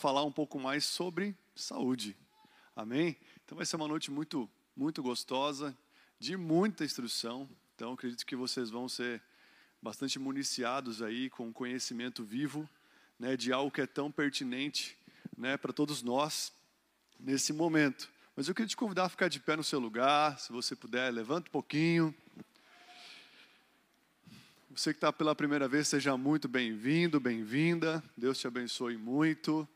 falar um pouco mais sobre saúde. Amém? Então vai ser uma noite muito, muito gostosa, de muita instrução. Então acredito que vocês vão ser bastante municiados aí com conhecimento vivo, né, de algo que é tão pertinente, né, para todos nós nesse momento. Mas eu queria te convidar a ficar de pé no seu lugar, se você puder, levanta um pouquinho. Você que está pela primeira vez, seja muito bem-vindo, bem-vinda. Deus te abençoe muito.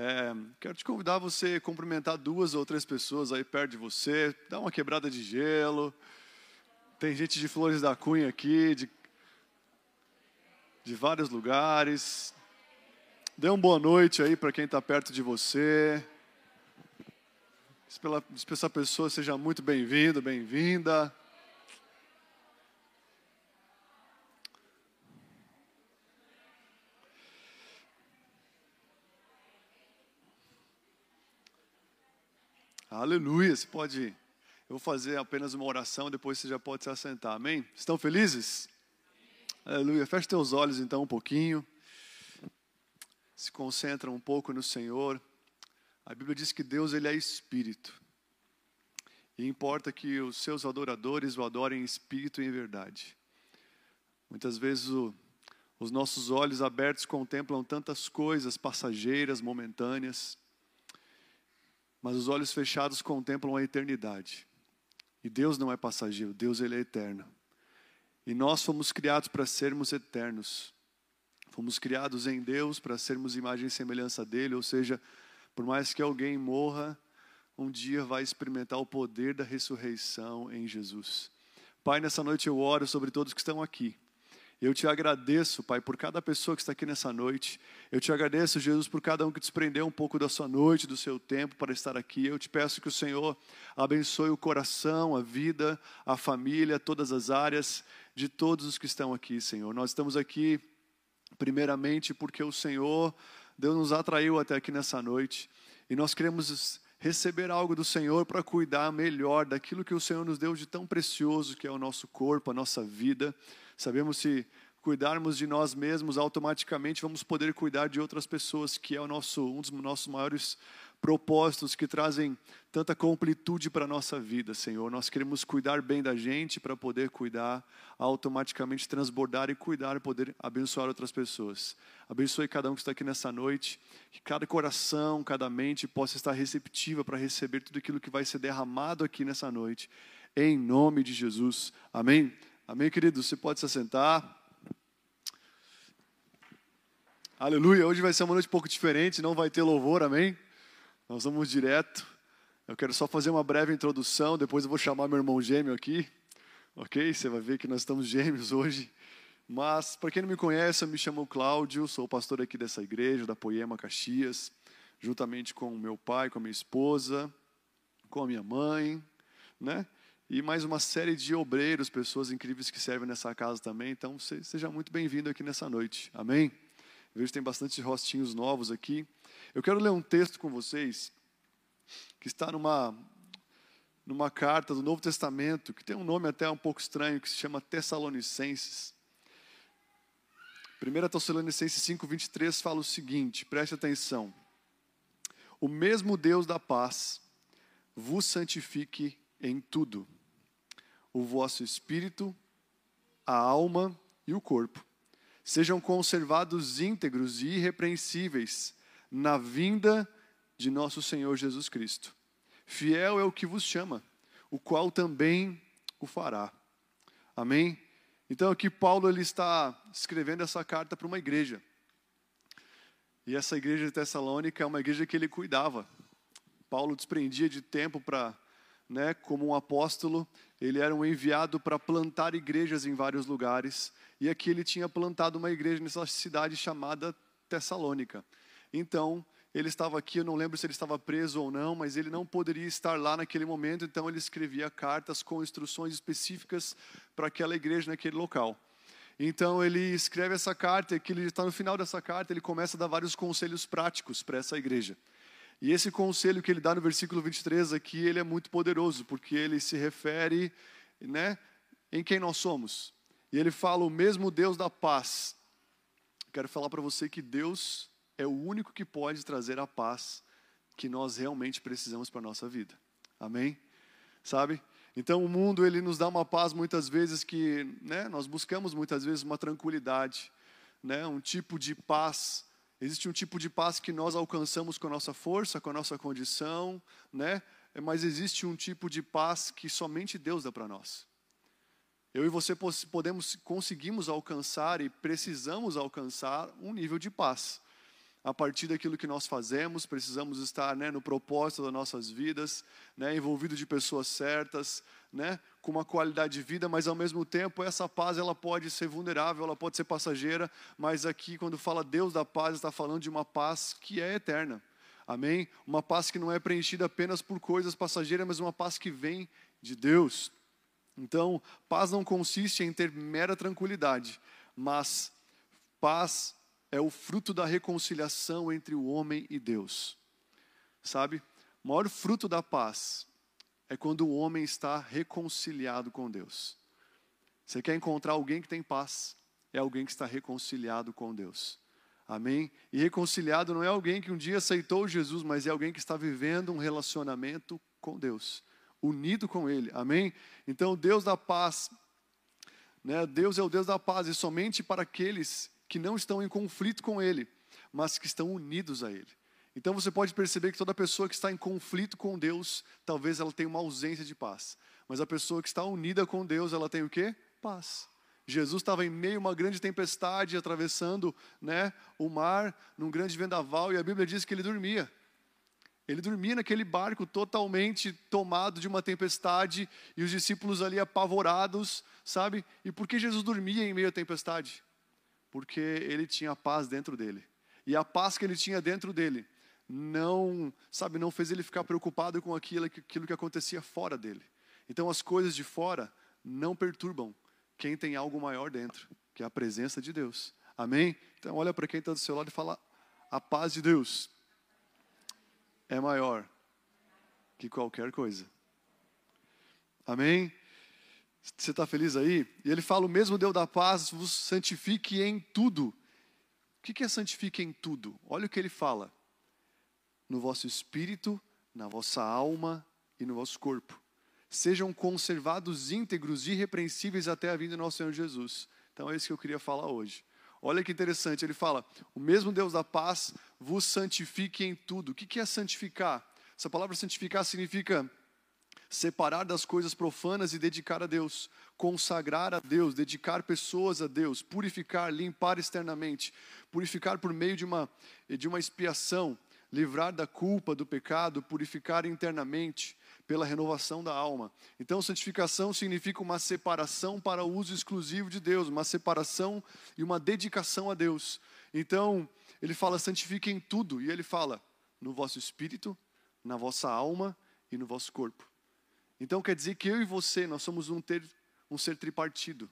É, quero te convidar a você cumprimentar duas ou três pessoas aí perto de você, dar uma quebrada de gelo. Tem gente de Flores da Cunha aqui, de, de vários lugares. Dê uma boa noite aí para quem está perto de você. Diz para essa pessoa seja muito bem-vindo, bem-vinda. Aleluia. Você pode. Eu vou fazer apenas uma oração, depois você já pode se assentar. Amém? Estão felizes? Aleluia. Feche teus olhos então um pouquinho. Se concentra um pouco no Senhor. A Bíblia diz que Deus ele é espírito. E importa que os seus adoradores o adorem em espírito e em verdade. Muitas vezes o, os nossos olhos abertos contemplam tantas coisas passageiras, momentâneas mas os olhos fechados contemplam a eternidade. E Deus não é passageiro, Deus ele é eterno. E nós fomos criados para sermos eternos. Fomos criados em Deus para sermos imagem e semelhança dele, ou seja, por mais que alguém morra, um dia vai experimentar o poder da ressurreição em Jesus. Pai, nessa noite eu oro sobre todos que estão aqui. Eu te agradeço, Pai, por cada pessoa que está aqui nessa noite. Eu te agradeço, Jesus, por cada um que desprendeu um pouco da sua noite, do seu tempo para estar aqui. Eu te peço que o Senhor abençoe o coração, a vida, a família, todas as áreas de todos os que estão aqui, Senhor. Nós estamos aqui, primeiramente, porque o Senhor, Deus nos atraiu até aqui nessa noite. E nós queremos receber algo do Senhor para cuidar melhor daquilo que o Senhor nos deu de tão precioso, que é o nosso corpo, a nossa vida. Sabemos se cuidarmos de nós mesmos, automaticamente vamos poder cuidar de outras pessoas, que é o nosso, um dos nossos maiores propósitos que trazem tanta completude para a nossa vida, Senhor. Nós queremos cuidar bem da gente para poder cuidar, automaticamente transbordar e cuidar, poder abençoar outras pessoas. Abençoe cada um que está aqui nessa noite, que cada coração, cada mente possa estar receptiva para receber tudo aquilo que vai ser derramado aqui nessa noite, em nome de Jesus. Amém. Amém, querido? Você pode se assentar. Aleluia. Hoje vai ser uma noite um pouco diferente, não vai ter louvor, amém? Nós vamos direto. Eu quero só fazer uma breve introdução, depois eu vou chamar meu irmão gêmeo aqui. Ok? Você vai ver que nós estamos gêmeos hoje. Mas, para quem não me conhece, eu me chamo Cláudio, sou pastor aqui dessa igreja, da Poema Caxias, juntamente com meu pai, com a minha esposa, com a minha mãe, né? E mais uma série de obreiros, pessoas incríveis que servem nessa casa também. Então, seja muito bem-vindo aqui nessa noite. Amém? Eu vejo que tem bastante rostinhos novos aqui. Eu quero ler um texto com vocês que está numa numa carta do Novo Testamento, que tem um nome até um pouco estranho, que se chama Tessalonicenses. 1 Tessalonicenses 5, 23 fala o seguinte: preste atenção. O mesmo Deus da paz vos santifique em tudo o vosso espírito, a alma e o corpo sejam conservados íntegros e irrepreensíveis na vinda de nosso Senhor Jesus Cristo. Fiel é o que vos chama, o qual também o fará. Amém? Então aqui Paulo ele está escrevendo essa carta para uma igreja. E essa igreja de Tessalônica é uma igreja que ele cuidava. Paulo desprendia de tempo para né, como um apóstolo, ele era um enviado para plantar igrejas em vários lugares, e aqui ele tinha plantado uma igreja nessa cidade chamada Tessalônica. Então, ele estava aqui, eu não lembro se ele estava preso ou não, mas ele não poderia estar lá naquele momento, então ele escrevia cartas com instruções específicas para aquela igreja naquele local. Então ele escreve essa carta, e que ele está no final dessa carta, ele começa a dar vários conselhos práticos para essa igreja. E esse conselho que ele dá no versículo 23 aqui, ele é muito poderoso, porque ele se refere, né, em quem nós somos. E ele fala o mesmo Deus da paz. Quero falar para você que Deus é o único que pode trazer a paz que nós realmente precisamos para a nossa vida. Amém? Sabe? Então o mundo ele nos dá uma paz muitas vezes que, né, nós buscamos muitas vezes uma tranquilidade, né, um tipo de paz. Existe um tipo de paz que nós alcançamos com a nossa força, com a nossa condição, né? Mas existe um tipo de paz que somente Deus dá para nós. Eu e você podemos conseguimos alcançar e precisamos alcançar um nível de paz a partir daquilo que nós fazemos, precisamos estar né, no propósito das nossas vidas, né, envolvido de pessoas certas, né, com uma qualidade de vida, mas ao mesmo tempo essa paz ela pode ser vulnerável, ela pode ser passageira, mas aqui quando fala Deus da paz, está falando de uma paz que é eterna. Amém? Uma paz que não é preenchida apenas por coisas passageiras, mas uma paz que vem de Deus. Então, paz não consiste em ter mera tranquilidade, mas paz é o fruto da reconciliação entre o homem e Deus. Sabe? O maior fruto da paz é quando o homem está reconciliado com Deus. Você quer encontrar alguém que tem paz? É alguém que está reconciliado com Deus. Amém? E reconciliado não é alguém que um dia aceitou Jesus, mas é alguém que está vivendo um relacionamento com Deus, unido com Ele. Amém? Então, Deus da paz, né? Deus é o Deus da paz e somente para aqueles que não estão em conflito com Ele, mas que estão unidos a Ele. Então você pode perceber que toda pessoa que está em conflito com Deus, talvez ela tenha uma ausência de paz. Mas a pessoa que está unida com Deus, ela tem o quê? Paz. Jesus estava em meio a uma grande tempestade, atravessando né, o mar, num grande vendaval, e a Bíblia diz que ele dormia. Ele dormia naquele barco totalmente tomado de uma tempestade, e os discípulos ali apavorados, sabe? E por que Jesus dormia em meio à tempestade? Porque ele tinha paz dentro dele. E a paz que ele tinha dentro dele não, sabe, não fez ele ficar preocupado com aquilo, aquilo que acontecia fora dele. Então as coisas de fora não perturbam quem tem algo maior dentro, que é a presença de Deus. Amém? Então olha para quem está do seu lado e fala: a paz de Deus é maior que qualquer coisa. Amém? Você está feliz aí? E ele fala: o mesmo Deus da paz vos santifique em tudo. O que é santifique em tudo? Olha o que ele fala: no vosso espírito, na vossa alma e no vosso corpo. Sejam conservados íntegros e irrepreensíveis até a vinda do nosso Senhor Jesus. Então é isso que eu queria falar hoje. Olha que interessante, ele fala: o mesmo Deus da paz vos santifique em tudo. O que é santificar? Essa palavra santificar significa separar das coisas profanas e dedicar a Deus, consagrar a Deus, dedicar pessoas a Deus, purificar, limpar externamente, purificar por meio de uma, de uma expiação, livrar da culpa, do pecado, purificar internamente pela renovação da alma. Então, santificação significa uma separação para o uso exclusivo de Deus, uma separação e uma dedicação a Deus. Então, ele fala: santifiquem tudo, e ele fala no vosso espírito, na vossa alma e no vosso corpo. Então quer dizer que eu e você, nós somos um, ter, um ser tripartido.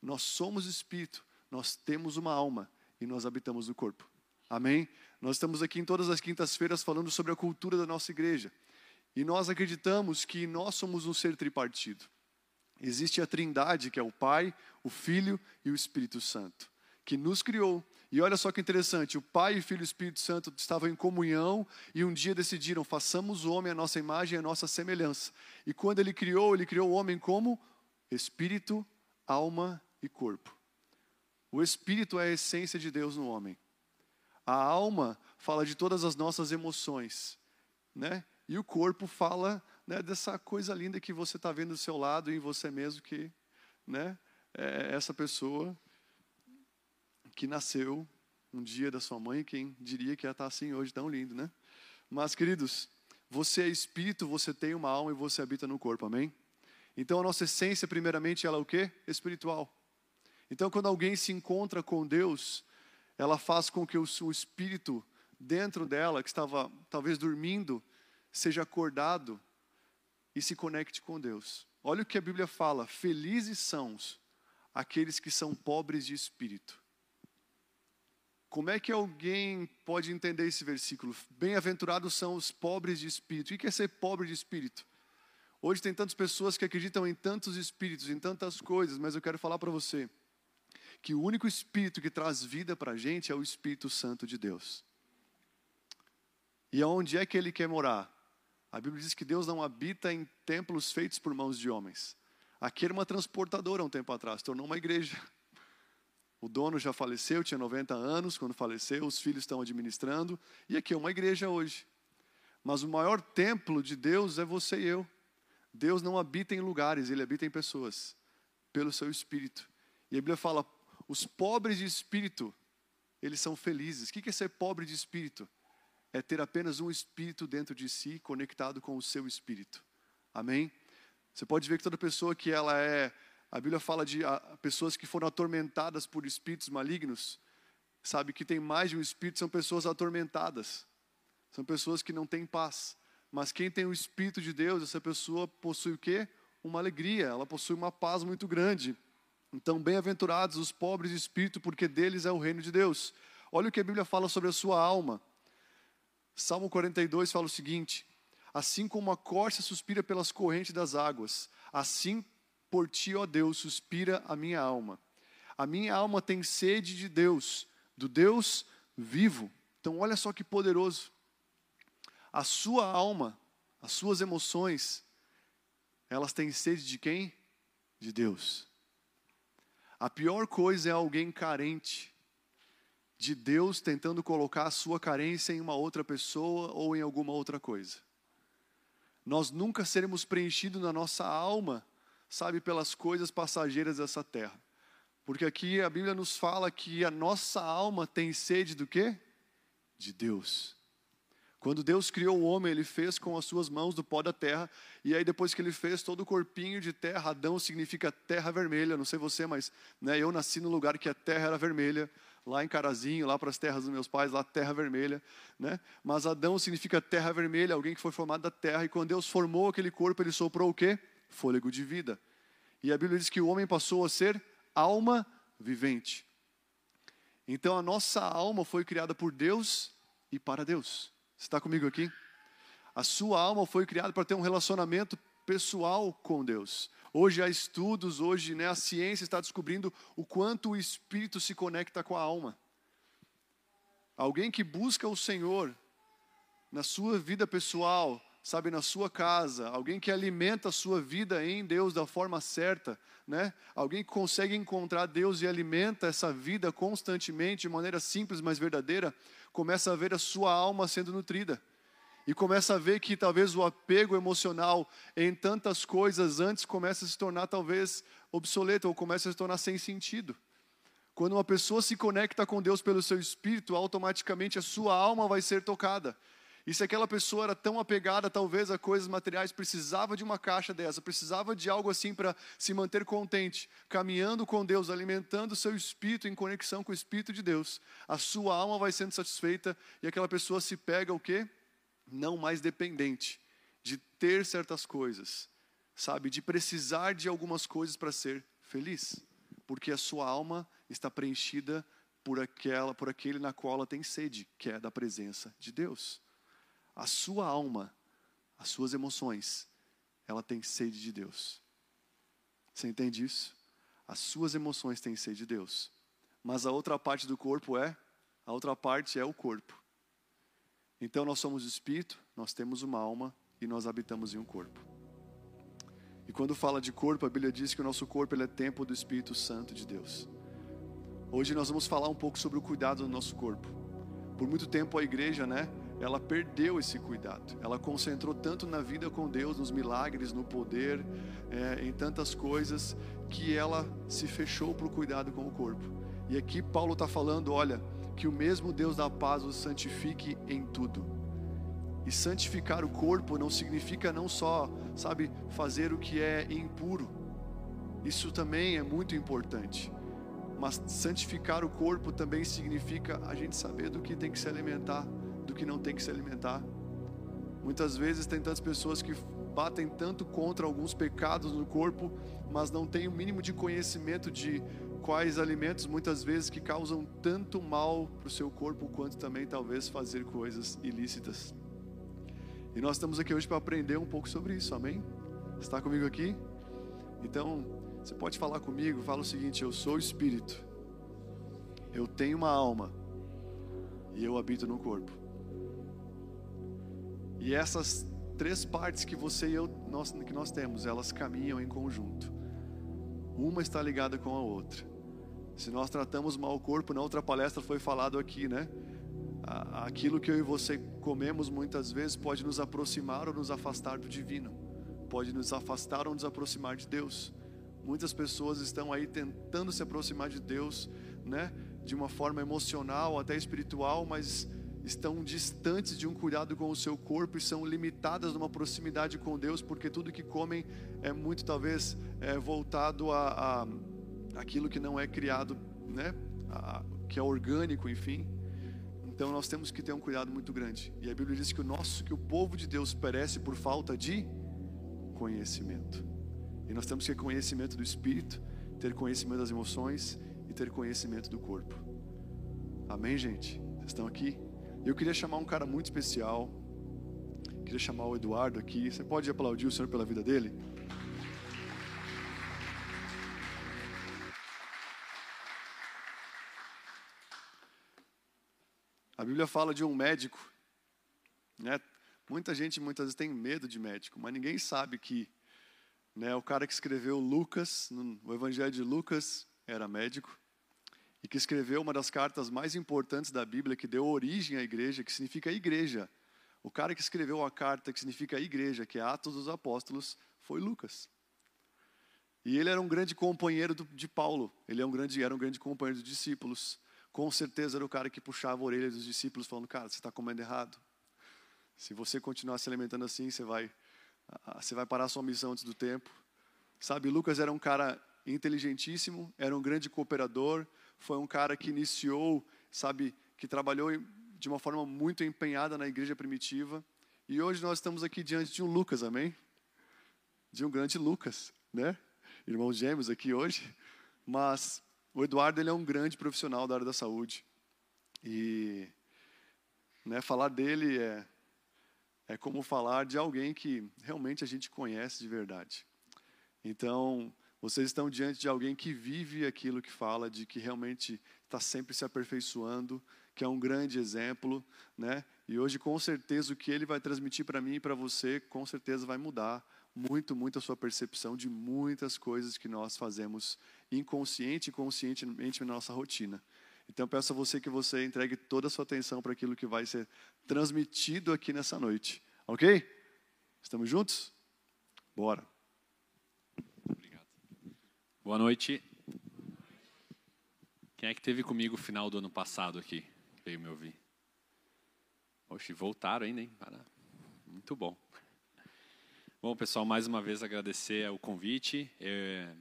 Nós somos espírito, nós temos uma alma e nós habitamos no corpo. Amém? Nós estamos aqui em todas as quintas-feiras falando sobre a cultura da nossa igreja. E nós acreditamos que nós somos um ser tripartido. Existe a Trindade, que é o Pai, o Filho e o Espírito Santo, que nos criou e olha só que interessante, o Pai, o Filho e o Espírito Santo estavam em comunhão e um dia decidiram, façamos o homem a nossa imagem e a nossa semelhança. E quando ele criou, ele criou o homem como espírito, alma e corpo. O espírito é a essência de Deus no homem. A alma fala de todas as nossas emoções, né? E o corpo fala né, dessa coisa linda que você está vendo do seu lado e em você mesmo que, né? É essa pessoa que nasceu um dia da sua mãe, quem diria que ia estar assim hoje, tão lindo, né? Mas, queridos, você é espírito, você tem uma alma e você habita no corpo, amém? Então, a nossa essência, primeiramente, ela é o quê? Espiritual. Então, quando alguém se encontra com Deus, ela faz com que o, o espírito dentro dela, que estava talvez dormindo, seja acordado e se conecte com Deus. Olha o que a Bíblia fala: felizes são aqueles que são pobres de espírito como é que alguém pode entender esse versículo? Bem-aventurados são os pobres de espírito. O que é ser pobre de espírito? Hoje tem tantas pessoas que acreditam em tantos espíritos, em tantas coisas, mas eu quero falar para você que o único espírito que traz vida para a gente é o Espírito Santo de Deus. E aonde é que ele quer morar? A Bíblia diz que Deus não habita em templos feitos por mãos de homens. Aqui era uma transportadora um tempo atrás, tornou uma igreja. O dono já faleceu, tinha 90 anos quando faleceu, os filhos estão administrando, e aqui é uma igreja hoje. Mas o maior templo de Deus é você e eu. Deus não habita em lugares, ele habita em pessoas, pelo seu espírito. E a Bíblia fala: os pobres de espírito, eles são felizes. O que é ser pobre de espírito? É ter apenas um espírito dentro de si, conectado com o seu espírito. Amém? Você pode ver que toda pessoa que ela é, a Bíblia fala de a, pessoas que foram atormentadas por espíritos malignos, sabe que tem mais de um espírito, são pessoas atormentadas. São pessoas que não têm paz. Mas quem tem o Espírito de Deus, essa pessoa possui o quê? Uma alegria, ela possui uma paz muito grande. Então, bem-aventurados os pobres de espírito, porque deles é o reino de Deus. Olha o que a Bíblia fala sobre a sua alma. Salmo 42 fala o seguinte: Assim como a corça suspira pelas correntes das águas, assim por ti, ó Deus, suspira a minha alma. A minha alma tem sede de Deus, do Deus vivo. Então, olha só que poderoso. A sua alma, as suas emoções, elas têm sede de quem? De Deus. A pior coisa é alguém carente de Deus tentando colocar a sua carência em uma outra pessoa ou em alguma outra coisa. Nós nunca seremos preenchidos na nossa alma, sabe, pelas coisas passageiras dessa terra. Porque aqui a Bíblia nos fala que a nossa alma tem sede do quê? De Deus. Quando Deus criou o homem, ele fez com as suas mãos do pó da terra, e aí depois que ele fez todo o corpinho de terra, Adão significa terra vermelha, não sei você, mas né, eu nasci no lugar que a terra era vermelha, lá em Carazinho, lá para as terras dos meus pais, lá terra vermelha, né? Mas Adão significa terra vermelha, alguém que foi formado da terra, e quando Deus formou aquele corpo, ele soprou o quê? Fôlego de vida. E a Bíblia diz que o homem passou a ser alma vivente. Então a nossa alma foi criada por Deus e para Deus. Você está comigo aqui? A sua alma foi criada para ter um relacionamento pessoal com Deus. Hoje há estudos, hoje né, a ciência está descobrindo o quanto o espírito se conecta com a alma. Alguém que busca o Senhor na sua vida pessoal, sabe, na sua casa, alguém que alimenta a sua vida em Deus da forma certa, né? Alguém que consegue encontrar Deus e alimenta essa vida constantemente de maneira simples, mas verdadeira, começa a ver a sua alma sendo nutrida. E começa a ver que talvez o apego emocional em tantas coisas antes começa a se tornar talvez obsoleto ou começa a se tornar sem sentido. Quando uma pessoa se conecta com Deus pelo seu espírito, automaticamente a sua alma vai ser tocada. E se aquela pessoa era tão apegada, talvez, a coisas materiais, precisava de uma caixa dessa, precisava de algo assim para se manter contente, caminhando com Deus, alimentando o seu espírito em conexão com o Espírito de Deus, a sua alma vai sendo satisfeita e aquela pessoa se pega o quê? Não mais dependente de ter certas coisas, sabe? De precisar de algumas coisas para ser feliz, porque a sua alma está preenchida por aquela, por aquele na qual ela tem sede, que é da presença de Deus a sua alma, as suas emoções, ela tem sede de Deus. Você entende isso? As suas emoções têm sede de Deus. Mas a outra parte do corpo é? A outra parte é o corpo. Então nós somos espírito, nós temos uma alma e nós habitamos em um corpo. E quando fala de corpo, a Bíblia diz que o nosso corpo ele é templo do Espírito Santo de Deus. Hoje nós vamos falar um pouco sobre o cuidado do nosso corpo. Por muito tempo a igreja, né, ela perdeu esse cuidado. Ela concentrou tanto na vida com Deus, nos milagres, no poder, é, em tantas coisas, que ela se fechou para o cuidado com o corpo. E aqui Paulo está falando: olha, que o mesmo Deus da paz os santifique em tudo. E santificar o corpo não significa não só, sabe, fazer o que é impuro. Isso também é muito importante. Mas santificar o corpo também significa a gente saber do que tem que se alimentar do que não tem que se alimentar. Muitas vezes tem tantas pessoas que batem tanto contra alguns pecados no corpo, mas não têm o mínimo de conhecimento de quais alimentos muitas vezes que causam tanto mal para o seu corpo quanto também talvez fazer coisas ilícitas. E nós estamos aqui hoje para aprender um pouco sobre isso, amém? Está comigo aqui? Então, você pode falar comigo, fala o seguinte: eu sou espírito, eu tenho uma alma e eu habito no corpo. E essas três partes que você e eu nós, que nós temos, elas caminham em conjunto. Uma está ligada com a outra. Se nós tratamos mal o corpo, na outra palestra foi falado aqui, né? Aquilo que eu e você comemos muitas vezes pode nos aproximar ou nos afastar do divino, pode nos afastar ou nos aproximar de Deus. Muitas pessoas estão aí tentando se aproximar de Deus, né? De uma forma emocional, até espiritual, mas estão distantes de um cuidado com o seu corpo e são limitadas numa proximidade com Deus, porque tudo que comem é muito talvez é, voltado a, a aquilo que não é criado, né? A, que é orgânico, enfim. Então nós temos que ter um cuidado muito grande. E a Bíblia diz que o nosso, que o povo de Deus perece por falta de conhecimento. E nós temos que ter conhecimento do espírito, ter conhecimento das emoções e ter conhecimento do corpo. Amém, gente? Vocês estão aqui? Eu queria chamar um cara muito especial. Queria chamar o Eduardo aqui. Você pode aplaudir o Senhor pela vida dele? A Bíblia fala de um médico, né? Muita gente muitas vezes tem medo de médico, mas ninguém sabe que, né, o cara que escreveu Lucas, no, o Evangelho de Lucas, era médico e que escreveu uma das cartas mais importantes da Bíblia, que deu origem à igreja, que significa igreja. O cara que escreveu a carta que significa igreja, que é Atos dos Apóstolos, foi Lucas. E ele era um grande companheiro de Paulo, ele é um grande, era um grande companheiro dos discípulos. Com certeza era o cara que puxava a orelha dos discípulos, falando: Cara, você está comendo errado. Se você continuar se alimentando assim, você vai, você vai parar sua missão antes do tempo. Sabe, Lucas era um cara inteligentíssimo, era um grande cooperador, foi um cara que iniciou, sabe, que trabalhou de uma forma muito empenhada na igreja primitiva. E hoje nós estamos aqui diante de um Lucas, amém? De um grande Lucas, né? Irmãos gêmeos aqui hoje. Mas o Eduardo ele é um grande profissional da área da saúde. E né, falar dele é, é como falar de alguém que realmente a gente conhece de verdade. Então, vocês estão diante de alguém que vive aquilo que fala, de que realmente está sempre se aperfeiçoando, que é um grande exemplo, né? E hoje, com certeza, o que ele vai transmitir para mim e para você, com certeza vai mudar muito, muito a sua percepção de muitas coisas que nós fazemos inconsciente e conscientemente na nossa rotina. Então, peço a você que você entregue toda a sua atenção para aquilo que vai ser transmitido aqui nessa noite. Ok? Estamos juntos? Bora. Boa noite. Quem é que teve comigo o final do ano passado aqui? Veio me ouvir. Oxe, voltaram ainda, hein? Muito bom. Bom, pessoal, mais uma vez agradecer o convite. É,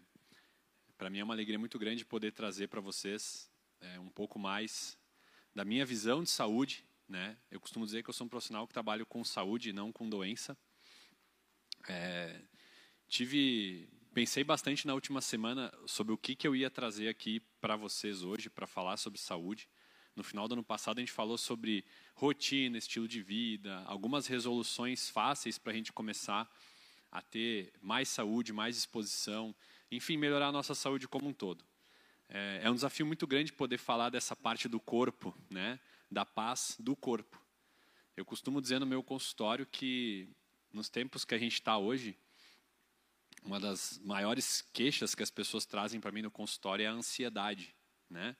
para mim é uma alegria muito grande poder trazer para vocês é, um pouco mais da minha visão de saúde. Né? Eu costumo dizer que eu sou um profissional que trabalho com saúde e não com doença. É, tive pensei bastante na última semana sobre o que, que eu ia trazer aqui para vocês hoje, para falar sobre saúde. No final do ano passado, a gente falou sobre rotina, estilo de vida, algumas resoluções fáceis para a gente começar a ter mais saúde, mais disposição, enfim, melhorar a nossa saúde como um todo. É, é um desafio muito grande poder falar dessa parte do corpo, né? da paz do corpo. Eu costumo dizer no meu consultório que nos tempos que a gente está hoje, uma das maiores queixas que as pessoas trazem para mim no consultório é a ansiedade, né?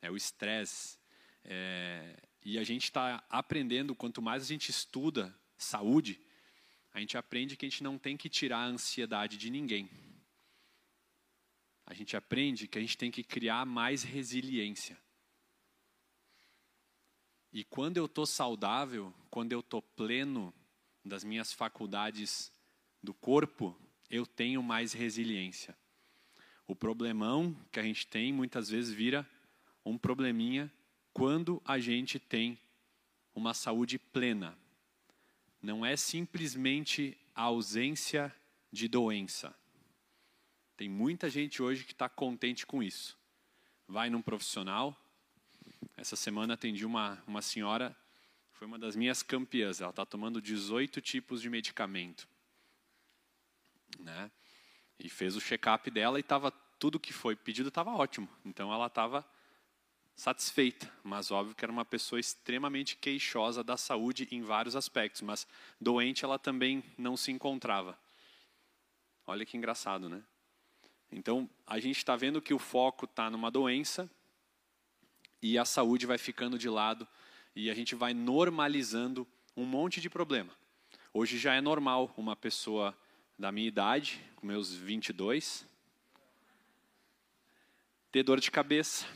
É o estresse. É, e a gente está aprendendo, quanto mais a gente estuda saúde, a gente aprende que a gente não tem que tirar a ansiedade de ninguém. A gente aprende que a gente tem que criar mais resiliência. E quando eu estou saudável, quando eu estou pleno das minhas faculdades do corpo, eu tenho mais resiliência. O problemão que a gente tem muitas vezes vira um probleminha quando a gente tem uma saúde plena. Não é simplesmente a ausência de doença. Tem muita gente hoje que está contente com isso. Vai num profissional. Essa semana atendi uma, uma senhora, foi uma das minhas campeãs. Ela está tomando 18 tipos de medicamento né? E fez o check-up dela e estava tudo que foi pedido estava ótimo. Então ela estava satisfeita, mas óbvio que era uma pessoa extremamente queixosa da saúde em vários aspectos, mas doente ela também não se encontrava. Olha que engraçado, né? Então, a gente está vendo que o foco está numa doença e a saúde vai ficando de lado e a gente vai normalizando um monte de problema. Hoje já é normal uma pessoa da minha idade, com meus 22, ter dor de cabeça,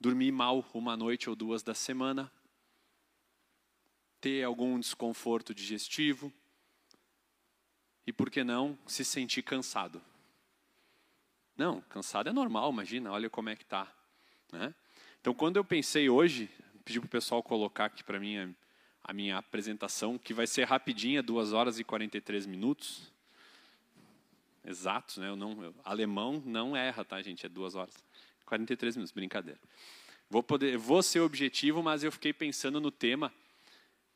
dormir mal uma noite ou duas da semana, ter algum desconforto digestivo e, por que não, se sentir cansado. Não, cansado é normal, imagina, olha como é que está. Né? Então, quando eu pensei hoje, pedi para o pessoal colocar aqui para mim a, a, minha apresentação, que vai ser rapidinha, 2 horas e 43 minutos. Exatos, né? Eu não, eu, alemão não erra, tá, gente? É 2 horas. 43 minutos, brincadeira. Vou, poder, vou ser objetivo, mas eu fiquei pensando no tema,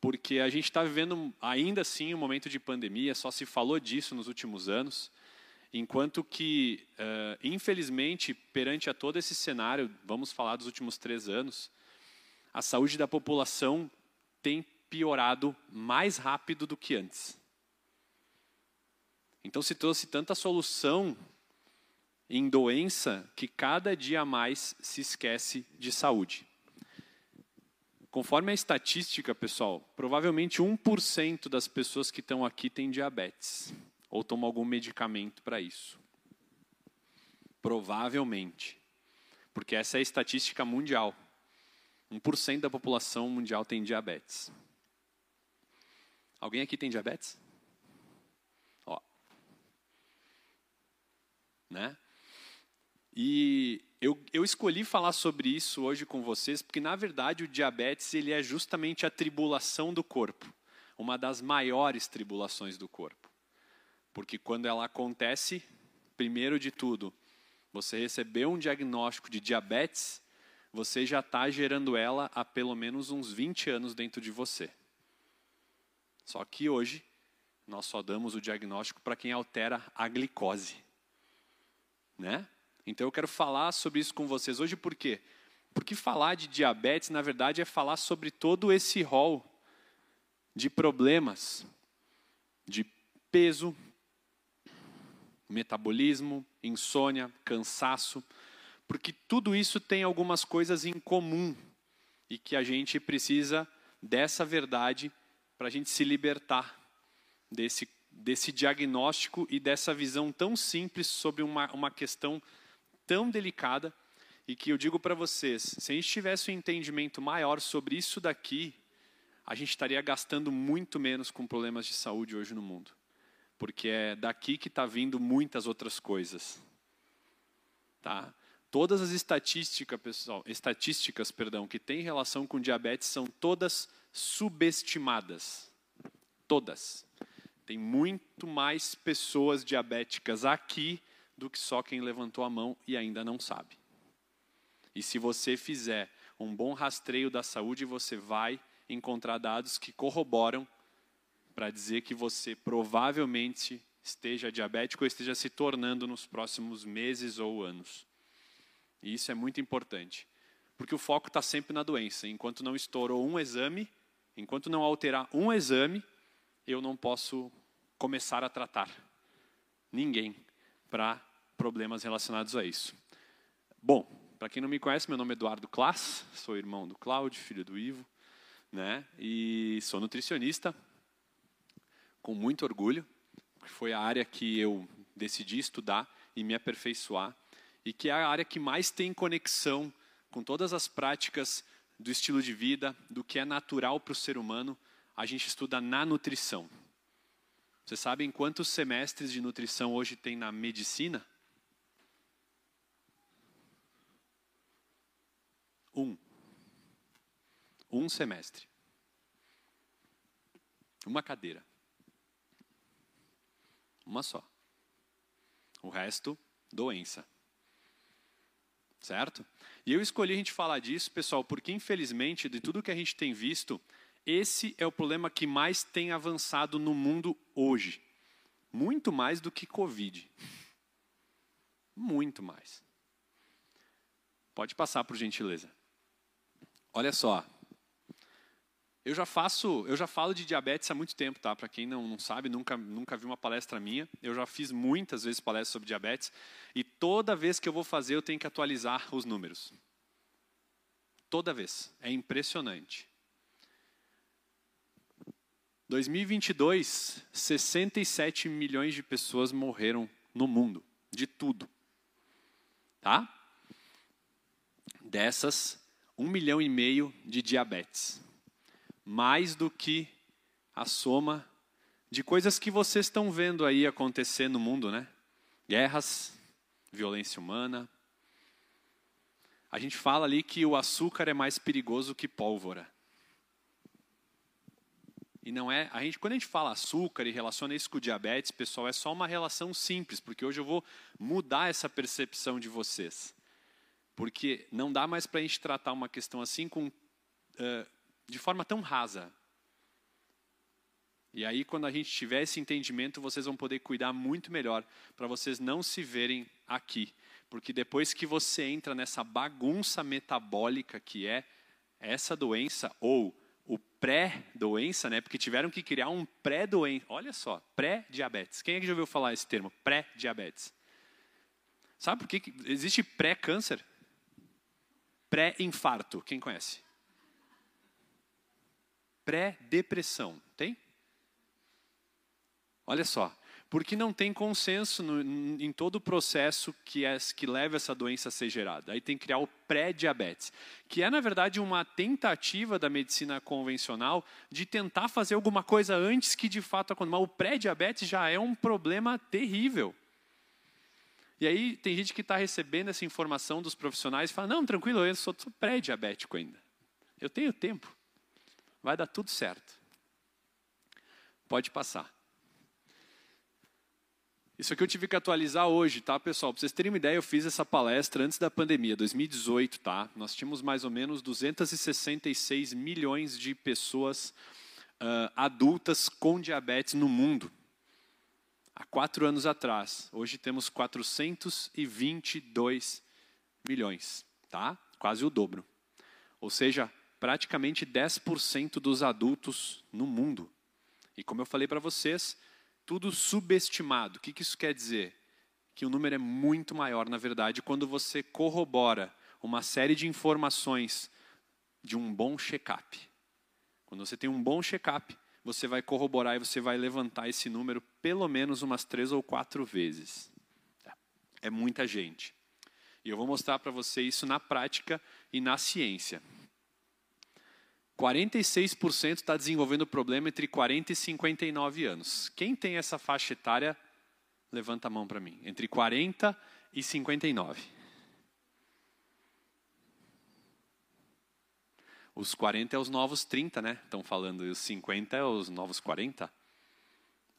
porque a gente está vivendo ainda assim um momento de pandemia, só se falou disso nos últimos anos, enquanto que, uh, infelizmente, perante a todo esse cenário, vamos falar dos últimos três anos, a saúde da população tem piorado mais rápido do que antes. Então se trouxe tanta solução em doença que cada dia mais se esquece de saúde. Conforme a estatística, pessoal, provavelmente 1% das pessoas que estão aqui têm diabetes ou tomam algum medicamento para isso. Provavelmente. Porque essa é a estatística mundial. 1% da população mundial tem diabetes. Alguém aqui tem diabetes? Né? E eu, eu escolhi falar sobre isso hoje com vocês, porque na verdade o diabetes ele é justamente a tribulação do corpo, uma das maiores tribulações do corpo. Porque quando ela acontece, primeiro de tudo, você recebeu um diagnóstico de diabetes, você já está gerando ela há pelo menos uns 20 anos dentro de você. Só que hoje, nós só damos o diagnóstico para quem altera a glicose. Né? Então eu quero falar sobre isso com vocês hoje, por quê? Porque falar de diabetes, na verdade, é falar sobre todo esse rol de problemas, de peso, metabolismo, insônia, cansaço, porque tudo isso tem algumas coisas em comum e que a gente precisa dessa verdade para a gente se libertar desse, desse diagnóstico e dessa visão tão simples sobre uma, uma questão tão delicada e que eu digo para vocês, se a gente tivesse um entendimento maior sobre isso daqui, a gente estaria gastando muito menos com problemas de saúde hoje no mundo. Porque é daqui que está vindo muitas outras coisas. Tá? Todas as estatísticas, pessoal, estatísticas, perdão, que têm relação com diabetes são todas subestimadas. Todas. Tem muito mais pessoas diabéticas aqui do que só quem levantou a mão e ainda não sabe. E se você fizer um bom rastreio da saúde, você vai encontrar dados que corroboram para dizer que você provavelmente esteja diabético ou esteja se tornando nos próximos meses ou anos. E isso é muito importante, porque o foco está sempre na doença. Enquanto não estourou um exame, enquanto não alterar um exame, eu não posso começar a tratar ninguém para problemas relacionados a isso. Bom, para quem não me conhece, meu nome é Eduardo Klass, sou irmão do Cláudio, filho do Ivo, né? E sou nutricionista, com muito orgulho, porque foi a área que eu decidi estudar e me aperfeiçoar e que é a área que mais tem conexão com todas as práticas do estilo de vida, do que é natural para o ser humano, a gente estuda na nutrição. Vocês sabem quantos semestres de nutrição hoje tem na medicina? Um. Um semestre. Uma cadeira. Uma só. O resto, doença. Certo? E eu escolhi a gente falar disso, pessoal, porque infelizmente, de tudo que a gente tem visto, esse é o problema que mais tem avançado no mundo hoje. Muito mais do que Covid. Muito mais. Pode passar, por gentileza. Olha só. Eu já faço, eu já falo de diabetes há muito tempo, tá? Para quem não, não sabe, nunca nunca viu uma palestra minha. Eu já fiz muitas vezes palestras sobre diabetes e toda vez que eu vou fazer eu tenho que atualizar os números. Toda vez. É impressionante. 2022, 67 milhões de pessoas morreram no mundo, de tudo. Tá? Dessas, um milhão e meio de diabetes. Mais do que a soma de coisas que vocês estão vendo aí acontecer no mundo, né? Guerras, violência humana. A gente fala ali que o açúcar é mais perigoso que pólvora. E não é, a gente, quando a gente fala açúcar e relaciona isso com diabetes, pessoal, é só uma relação simples, porque hoje eu vou mudar essa percepção de vocês. Porque não dá mais para a gente tratar uma questão assim com, uh, de forma tão rasa. E aí, quando a gente tiver esse entendimento, vocês vão poder cuidar muito melhor para vocês não se verem aqui. Porque depois que você entra nessa bagunça metabólica que é essa doença, ou o pré-doença, né? Porque tiveram que criar um pré-doença. Olha só, pré-diabetes. Quem é que já ouviu falar esse termo? Pré-diabetes. Sabe por que existe pré-câncer? Pré-infarto. Quem conhece? Pré-depressão. Tem? Olha só porque não tem consenso no, em todo o processo que, é, que leva essa doença a ser gerada. Aí tem que criar o pré-diabetes, que é, na verdade, uma tentativa da medicina convencional de tentar fazer alguma coisa antes que de fato aconteça. Mas o pré-diabetes já é um problema terrível. E aí tem gente que está recebendo essa informação dos profissionais e fala, não, tranquilo, eu sou, sou pré-diabético ainda. Eu tenho tempo. Vai dar tudo certo. Pode passar. Isso aqui eu tive que atualizar hoje, tá, pessoal? Para vocês terem uma ideia, eu fiz essa palestra antes da pandemia, 2018, tá? Nós tínhamos mais ou menos 266 milhões de pessoas uh, adultas com diabetes no mundo. Há quatro anos atrás. Hoje temos 422 milhões, tá? Quase o dobro. Ou seja, praticamente 10% dos adultos no mundo. E como eu falei para vocês, tudo subestimado. O que, isso quer dizer? Que o número é muito maior, na verdade, quando você corrobora uma série de informações de um bom check-up. Quando você tem um bom check-up, você vai corroborar e você vai levantar esse número pelo menos umas três ou quatro vezes. É muita gente. E eu vou mostrar para você isso na prática e na ciência. 46% está desenvolvendo problema entre 40 e 59 anos. Quem tem essa faixa etária, levanta a mão para mim. Entre 40 e 59. Os 40 é os novos 30, né? Estão falando. E os 50 é os novos 40.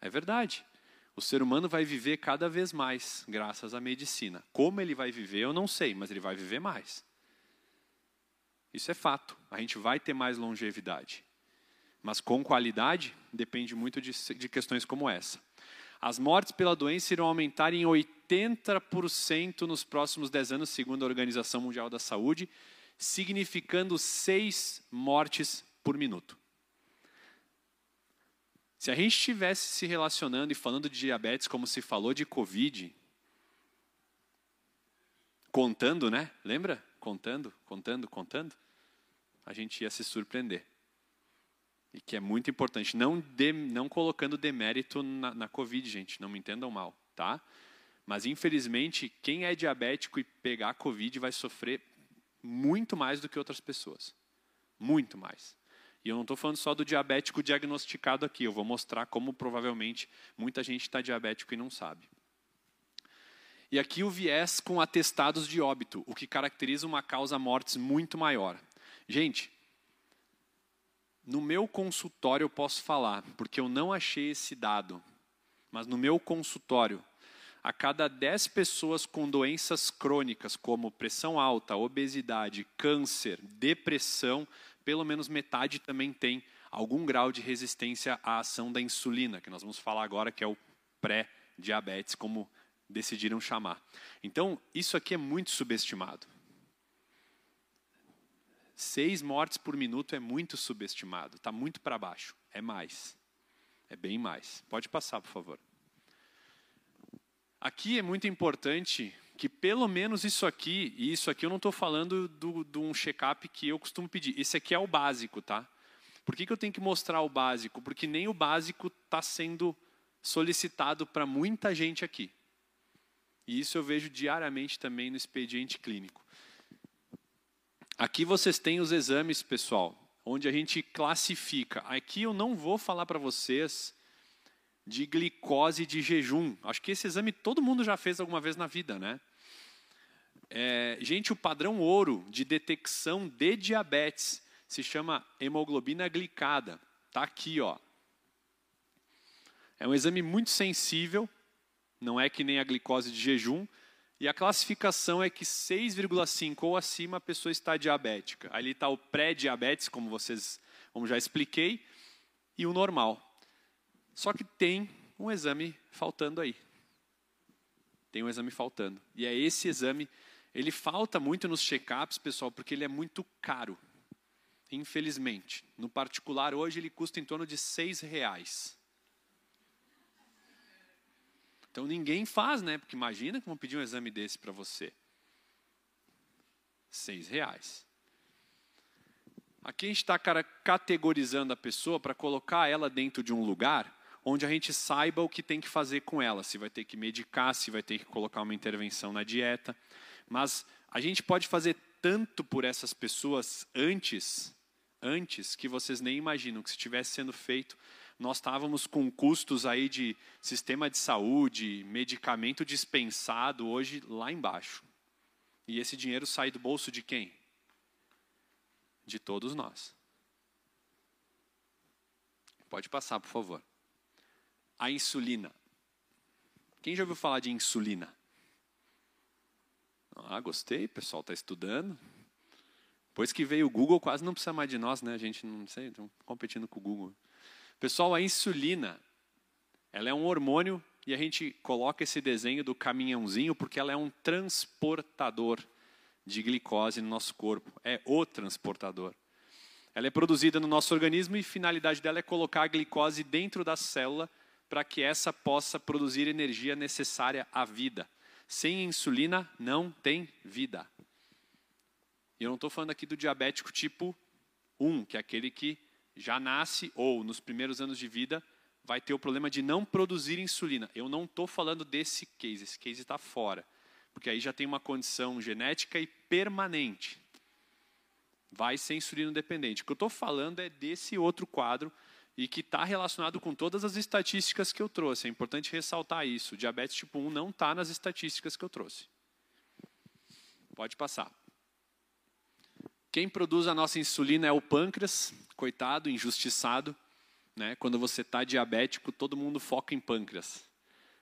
É verdade. O ser humano vai viver cada vez mais, graças à medicina. Como ele vai viver, eu não sei, mas ele vai viver mais. Isso é fato. A gente vai ter mais longevidade. Mas com qualidade, depende muito de, de questões como essa. As mortes pela doença irão aumentar em 80% nos próximos 10 anos, segundo a Organização Mundial da Saúde, significando seis mortes por minuto. Se a gente estivesse se relacionando e falando de diabetes como se falou de Covid, contando, né? Lembra? Contando, contando, contando a gente ia se surpreender. E que é muito importante. Não, de, não colocando demérito na, na Covid, gente, não me entendam mal, tá? Mas, infelizmente, quem é diabético e pegar Covid vai sofrer muito mais do que outras pessoas. Muito mais. E eu não estou falando só do diabético diagnosticado aqui, eu vou mostrar como provavelmente muita gente está diabético e não sabe. E aqui o viés com atestados de óbito, o que caracteriza uma causa mortes muito maior. Gente, no meu consultório eu posso falar, porque eu não achei esse dado, mas no meu consultório, a cada 10 pessoas com doenças crônicas, como pressão alta, obesidade, câncer, depressão, pelo menos metade também tem algum grau de resistência à ação da insulina, que nós vamos falar agora, que é o pré-diabetes, como decidiram chamar. Então, isso aqui é muito subestimado. Seis mortes por minuto é muito subestimado, está muito para baixo. É mais. É bem mais. Pode passar, por favor. Aqui é muito importante que pelo menos isso aqui, e isso aqui eu não estou falando de um check-up que eu costumo pedir. Esse aqui é o básico, tá? Por que, que eu tenho que mostrar o básico? Porque nem o básico está sendo solicitado para muita gente aqui. E isso eu vejo diariamente também no expediente clínico. Aqui vocês têm os exames, pessoal, onde a gente classifica. Aqui eu não vou falar para vocês de glicose de jejum. Acho que esse exame todo mundo já fez alguma vez na vida, né? É, gente, o padrão ouro de detecção de diabetes se chama hemoglobina glicada. Tá aqui, ó. É um exame muito sensível, não é que nem a glicose de jejum, e a classificação é que 6,5 ou acima a pessoa está diabética. Ali está o pré-diabetes, como vocês, como já expliquei, e o normal. Só que tem um exame faltando aí. Tem um exame faltando. E é esse exame, ele falta muito nos check-ups, pessoal, porque ele é muito caro. Infelizmente. No particular, hoje ele custa em torno de seis reais. Então ninguém faz, né? Porque imagina que vão pedir um exame desse para você. Seis reais. Aqui a gente está categorizando a pessoa para colocar ela dentro de um lugar onde a gente saiba o que tem que fazer com ela, se vai ter que medicar, se vai ter que colocar uma intervenção na dieta. Mas a gente pode fazer tanto por essas pessoas antes, antes que vocês nem imaginam que se estivesse sendo feito nós estávamos com custos aí de sistema de saúde, medicamento dispensado hoje lá embaixo. E esse dinheiro sai do bolso de quem? De todos nós. Pode passar, por favor. A insulina. Quem já ouviu falar de insulina? Ah, gostei, o pessoal está estudando. Depois que veio o Google, quase não precisa mais de nós, né? A gente não sei, estão competindo com o Google. Pessoal, a insulina, ela é um hormônio e a gente coloca esse desenho do caminhãozinho porque ela é um transportador de glicose no nosso corpo. É o transportador. Ela é produzida no nosso organismo e a finalidade dela é colocar a glicose dentro da célula para que essa possa produzir energia necessária à vida. Sem insulina não tem vida. E eu não estou falando aqui do diabético tipo 1, que é aquele que já nasce ou nos primeiros anos de vida vai ter o problema de não produzir insulina. Eu não estou falando desse case, esse case está fora, porque aí já tem uma condição genética e permanente. Vai ser insulino dependente. O que eu estou falando é desse outro quadro e que está relacionado com todas as estatísticas que eu trouxe. É importante ressaltar isso. O diabetes tipo 1 não está nas estatísticas que eu trouxe. Pode passar. Quem produz a nossa insulina é o pâncreas, coitado, injustiçado. Né? Quando você está diabético, todo mundo foca em pâncreas.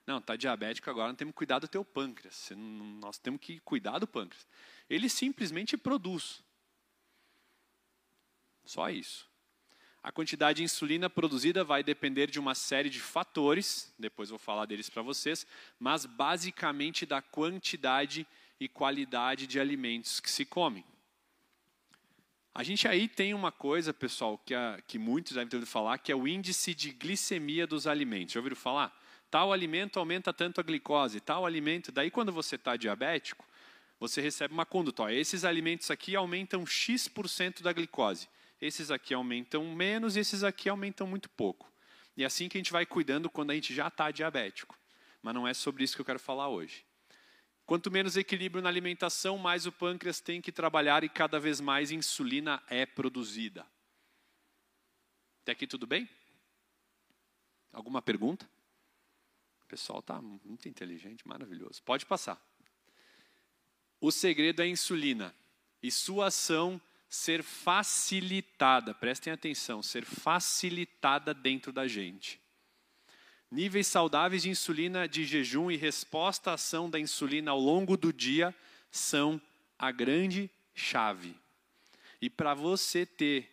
Não, está diabético agora, não temos que cuidar do teu pâncreas. Nós temos que cuidar do pâncreas. Ele simplesmente produz. Só isso. A quantidade de insulina produzida vai depender de uma série de fatores, depois vou falar deles para vocês, mas basicamente da quantidade e qualidade de alimentos que se comem. A gente aí tem uma coisa, pessoal, que, a, que muitos devem ter ouvido falar, que é o índice de glicemia dos alimentos. Já ouviram falar? Tal alimento aumenta tanto a glicose, tal alimento. Daí, quando você está diabético, você recebe uma conduta. Ó, esses alimentos aqui aumentam X% da glicose. Esses aqui aumentam menos esses aqui aumentam muito pouco. E é assim que a gente vai cuidando quando a gente já está diabético. Mas não é sobre isso que eu quero falar hoje. Quanto menos equilíbrio na alimentação, mais o pâncreas tem que trabalhar e cada vez mais insulina é produzida. Até aqui tudo bem? Alguma pergunta? O pessoal está muito inteligente, maravilhoso. Pode passar. O segredo é a insulina e sua ação ser facilitada, prestem atenção, ser facilitada dentro da gente. Níveis saudáveis de insulina de jejum e resposta à ação da insulina ao longo do dia são a grande chave. E para você ter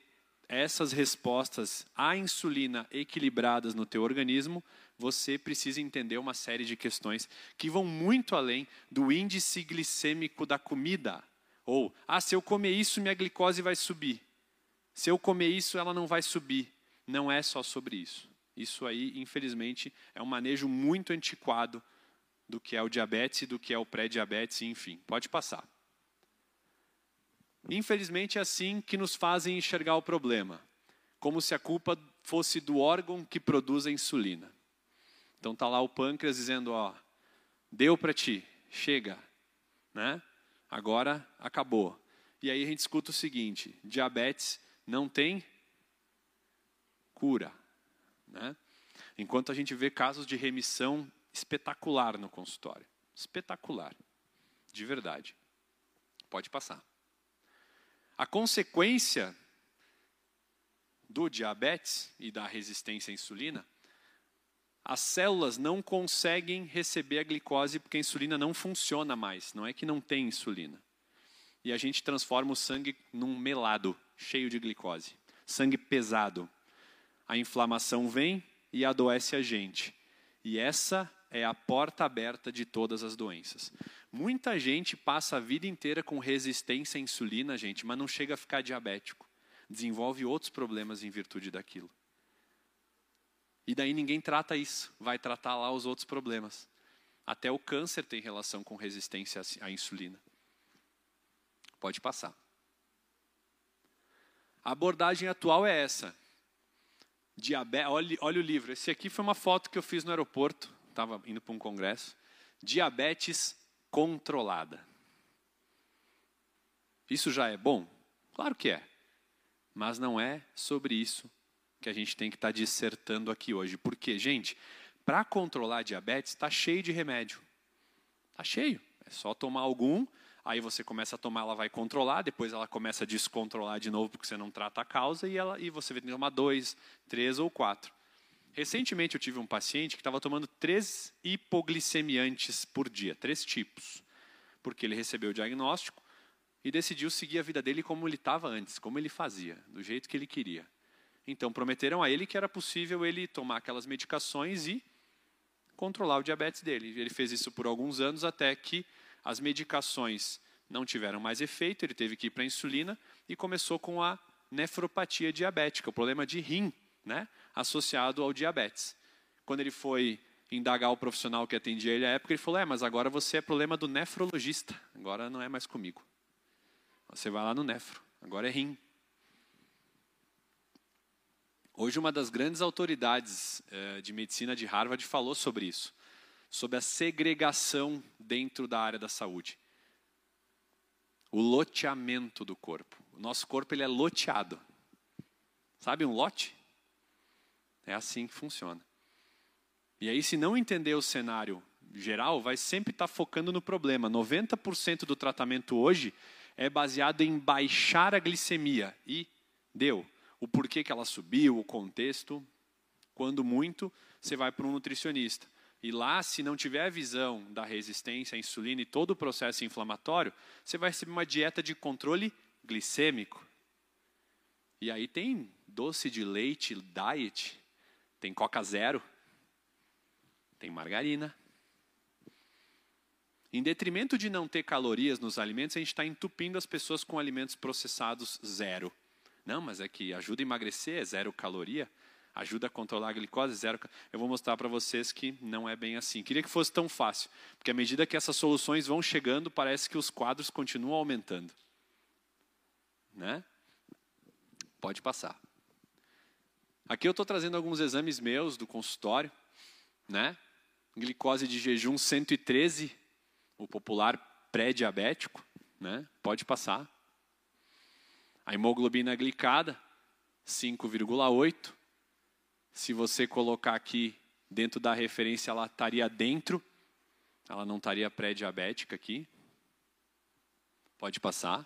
essas respostas à insulina equilibradas no teu organismo, você precisa entender uma série de questões que vão muito além do índice glicêmico da comida. Ou, ah, se eu comer isso, minha glicose vai subir. Se eu comer isso, ela não vai subir. Não é só sobre isso. Isso aí, infelizmente, é um manejo muito antiquado do que é o diabetes, do que é o pré-diabetes, enfim. Pode passar. Infelizmente, é assim que nos fazem enxergar o problema, como se a culpa fosse do órgão que produz a insulina. Então tá lá o pâncreas dizendo, ó, deu para ti, chega, né? Agora acabou. E aí a gente escuta o seguinte: diabetes não tem cura, né? Enquanto a gente vê casos de remissão espetacular no consultório, espetacular, de verdade. Pode passar. A consequência do diabetes e da resistência à insulina, as células não conseguem receber a glicose porque a insulina não funciona mais, não é que não tem insulina. E a gente transforma o sangue num melado, cheio de glicose, sangue pesado. A inflamação vem e adoece a gente. E essa é a porta aberta de todas as doenças. Muita gente passa a vida inteira com resistência à insulina, gente, mas não chega a ficar diabético. Desenvolve outros problemas em virtude daquilo. E daí ninguém trata isso, vai tratar lá os outros problemas. Até o câncer tem relação com resistência à insulina. Pode passar. A abordagem atual é essa. Diabe olha, olha o livro. Esse aqui foi uma foto que eu fiz no aeroporto estava indo para um congresso, diabetes controlada. Isso já é bom? Claro que é. Mas não é sobre isso que a gente tem que estar tá dissertando aqui hoje. Porque, gente, para controlar diabetes, está cheio de remédio. Está cheio. É só tomar algum, aí você começa a tomar, ela vai controlar, depois ela começa a descontrolar de novo porque você não trata a causa, e, ela, e você vai tomar dois, três ou quatro. Recentemente eu tive um paciente que estava tomando três hipoglicemiantes por dia, três tipos, porque ele recebeu o diagnóstico e decidiu seguir a vida dele como ele estava antes, como ele fazia, do jeito que ele queria. Então prometeram a ele que era possível ele tomar aquelas medicações e controlar o diabetes dele. Ele fez isso por alguns anos até que as medicações não tiveram mais efeito, ele teve que ir para a insulina e começou com a nefropatia diabética, o problema de rim, né? associado ao diabetes. Quando ele foi indagar o profissional que atendia ele à época, ele falou: É, mas agora você é problema do nefrologista, agora não é mais comigo. Você vai lá no nefro, agora é rim. Hoje, uma das grandes autoridades eh, de medicina de Harvard falou sobre isso, sobre a segregação dentro da área da saúde. O loteamento do corpo. O nosso corpo ele é loteado. Sabe um lote? É assim que funciona. E aí, se não entender o cenário geral, vai sempre estar tá focando no problema. 90% do tratamento hoje é baseado em baixar a glicemia. E deu. O porquê que ela subiu, o contexto. Quando muito, você vai para um nutricionista. E lá, se não tiver a visão da resistência à insulina e todo o processo inflamatório, você vai receber uma dieta de controle glicêmico. E aí tem doce de leite, diet, tem Coca Zero, tem margarina. Em detrimento de não ter calorias nos alimentos, a gente está entupindo as pessoas com alimentos processados zero. Não, mas é que ajuda a emagrecer, é zero caloria, ajuda a controlar a glicose, zero. Eu vou mostrar para vocês que não é bem assim. Queria que fosse tão fácil, porque à medida que essas soluções vão chegando, parece que os quadros continuam aumentando. Né? Pode passar. Aqui eu estou trazendo alguns exames meus do consultório, né? Glicose de jejum 113, o popular pré-diabético, né? Pode passar. A hemoglobina glicada 5,8. Se você colocar aqui dentro da referência, ela estaria dentro. Ela não estaria pré-diabética aqui. Pode passar.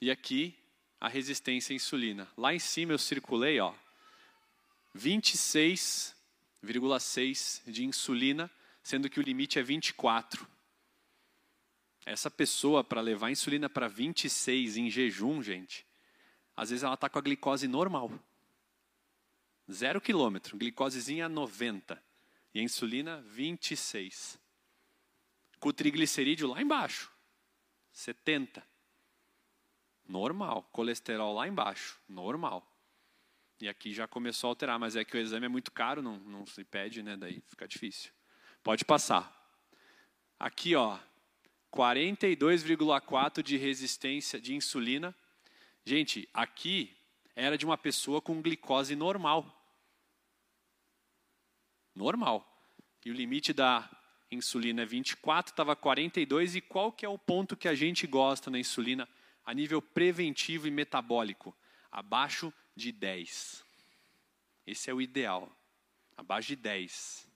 E aqui a resistência à insulina. Lá em cima eu circulei, ó, 26,6 de insulina, sendo que o limite é 24. Essa pessoa, para levar insulina para 26 em jejum, gente, às vezes ela está com a glicose normal. Zero quilômetro, glicosezinha 90. E a insulina 26. Com o triglicerídeo lá embaixo. 70. Normal. Colesterol lá embaixo. Normal. E aqui já começou a alterar, mas é que o exame é muito caro, não, não se pede, né? Daí fica difícil. Pode passar. Aqui, ó, 42,4 de resistência de insulina. Gente, aqui era de uma pessoa com glicose normal. Normal. E o limite da insulina é 24, estava 42. E qual que é o ponto que a gente gosta na insulina a nível preventivo e metabólico? Abaixo de 10. Esse é o ideal. Abaixo de 10.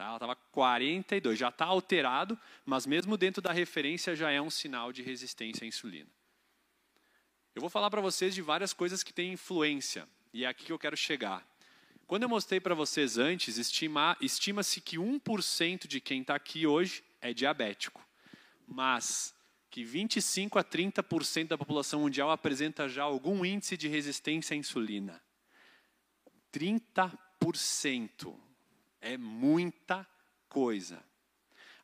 Tá? Ela estava 42, já está alterado, mas mesmo dentro da referência já é um sinal de resistência à insulina. Eu vou falar para vocês de várias coisas que têm influência, e é aqui que eu quero chegar. Quando eu mostrei para vocês antes, estima-se que 1% de quem está aqui hoje é diabético, mas que 25 a 30% da população mundial apresenta já algum índice de resistência à insulina. 30% é muita coisa.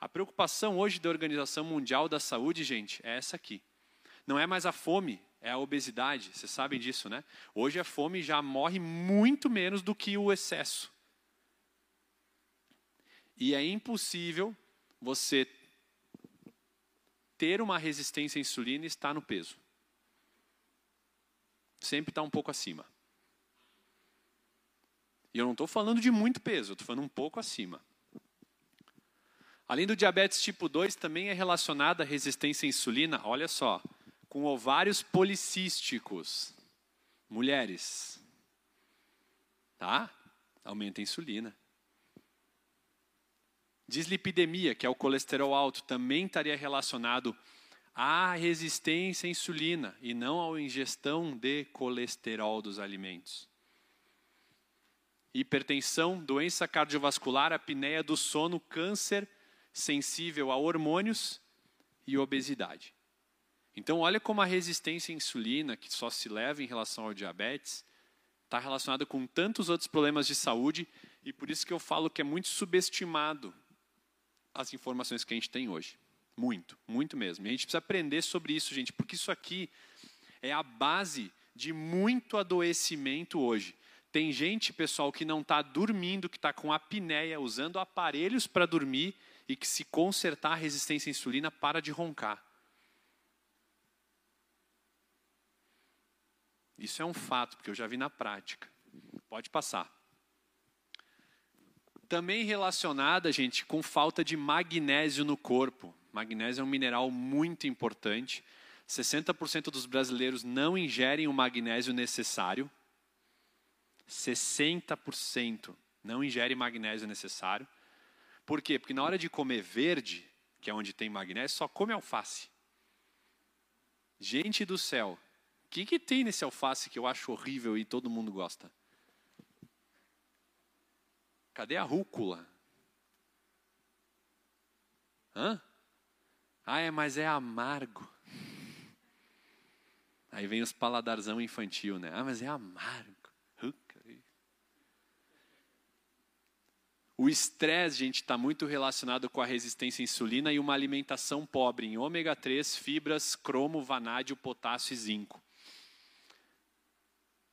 A preocupação hoje da Organização Mundial da Saúde, gente, é essa aqui. Não é mais a fome, é a obesidade. Vocês sabem disso, né? Hoje a fome já morre muito menos do que o excesso. E é impossível você ter uma resistência à insulina e estar no peso. Sempre está um pouco acima. E eu não estou falando de muito peso, estou falando um pouco acima. Além do diabetes tipo 2, também é relacionada a resistência à insulina, olha só, com ovários policísticos. Mulheres. Tá? Aumenta a insulina. Dislipidemia, que é o colesterol alto, também estaria relacionado à resistência à insulina e não à ingestão de colesterol dos alimentos. Hipertensão, doença cardiovascular, apneia do sono, câncer sensível a hormônios e obesidade. Então, olha como a resistência à insulina, que só se leva em relação ao diabetes, está relacionada com tantos outros problemas de saúde e por isso que eu falo que é muito subestimado as informações que a gente tem hoje. Muito, muito mesmo. E a gente precisa aprender sobre isso, gente, porque isso aqui é a base de muito adoecimento hoje. Tem gente, pessoal, que não está dormindo, que está com apneia, usando aparelhos para dormir e que se consertar a resistência à insulina para de roncar. Isso é um fato, porque eu já vi na prática. Pode passar. Também relacionada, gente, com falta de magnésio no corpo. Magnésio é um mineral muito importante. 60% dos brasileiros não ingerem o magnésio necessário. 60% não ingere magnésio necessário. Por quê? Porque na hora de comer verde, que é onde tem magnésio, só come alface. Gente do céu, que, que tem nesse alface que eu acho horrível e todo mundo gosta? Cadê a rúcula? Hã? Ah, é, mas é amargo. Aí vem os paladarzão infantil, né? Ah, mas é amargo. O estresse, gente, está muito relacionado com a resistência à insulina e uma alimentação pobre em ômega 3, fibras, cromo, vanádio, potássio e zinco.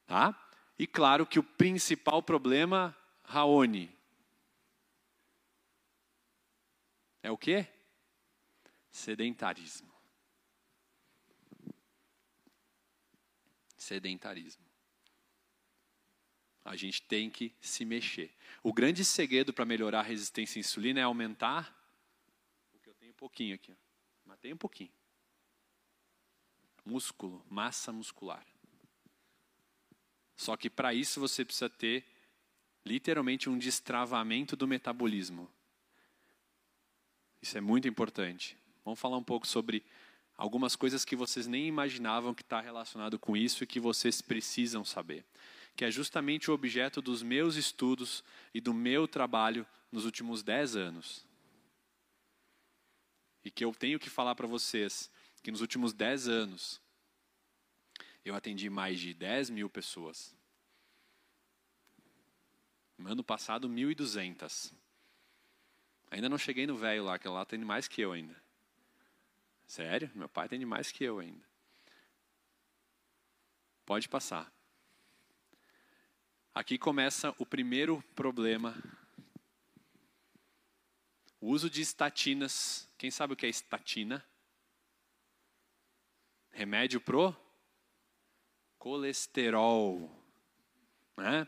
Tá? E claro que o principal problema, Raoni, é o quê? Sedentarismo. Sedentarismo. A gente tem que se mexer. O grande segredo para melhorar a resistência à insulina é aumentar. Porque eu tenho pouquinho aqui, mas tem um pouquinho. Músculo, massa muscular. Só que para isso você precisa ter literalmente um destravamento do metabolismo. Isso é muito importante. Vamos falar um pouco sobre algumas coisas que vocês nem imaginavam que está relacionado com isso e que vocês precisam saber que é justamente o objeto dos meus estudos e do meu trabalho nos últimos dez anos. E que eu tenho que falar para vocês que nos últimos dez anos eu atendi mais de 10 mil pessoas. No ano passado, 1.200. Ainda não cheguei no velho lá, que lá tem mais que eu ainda. Sério? Meu pai tem mais que eu ainda. Pode passar. Aqui começa o primeiro problema. O uso de estatinas. Quem sabe o que é estatina? Remédio pro colesterol. Né?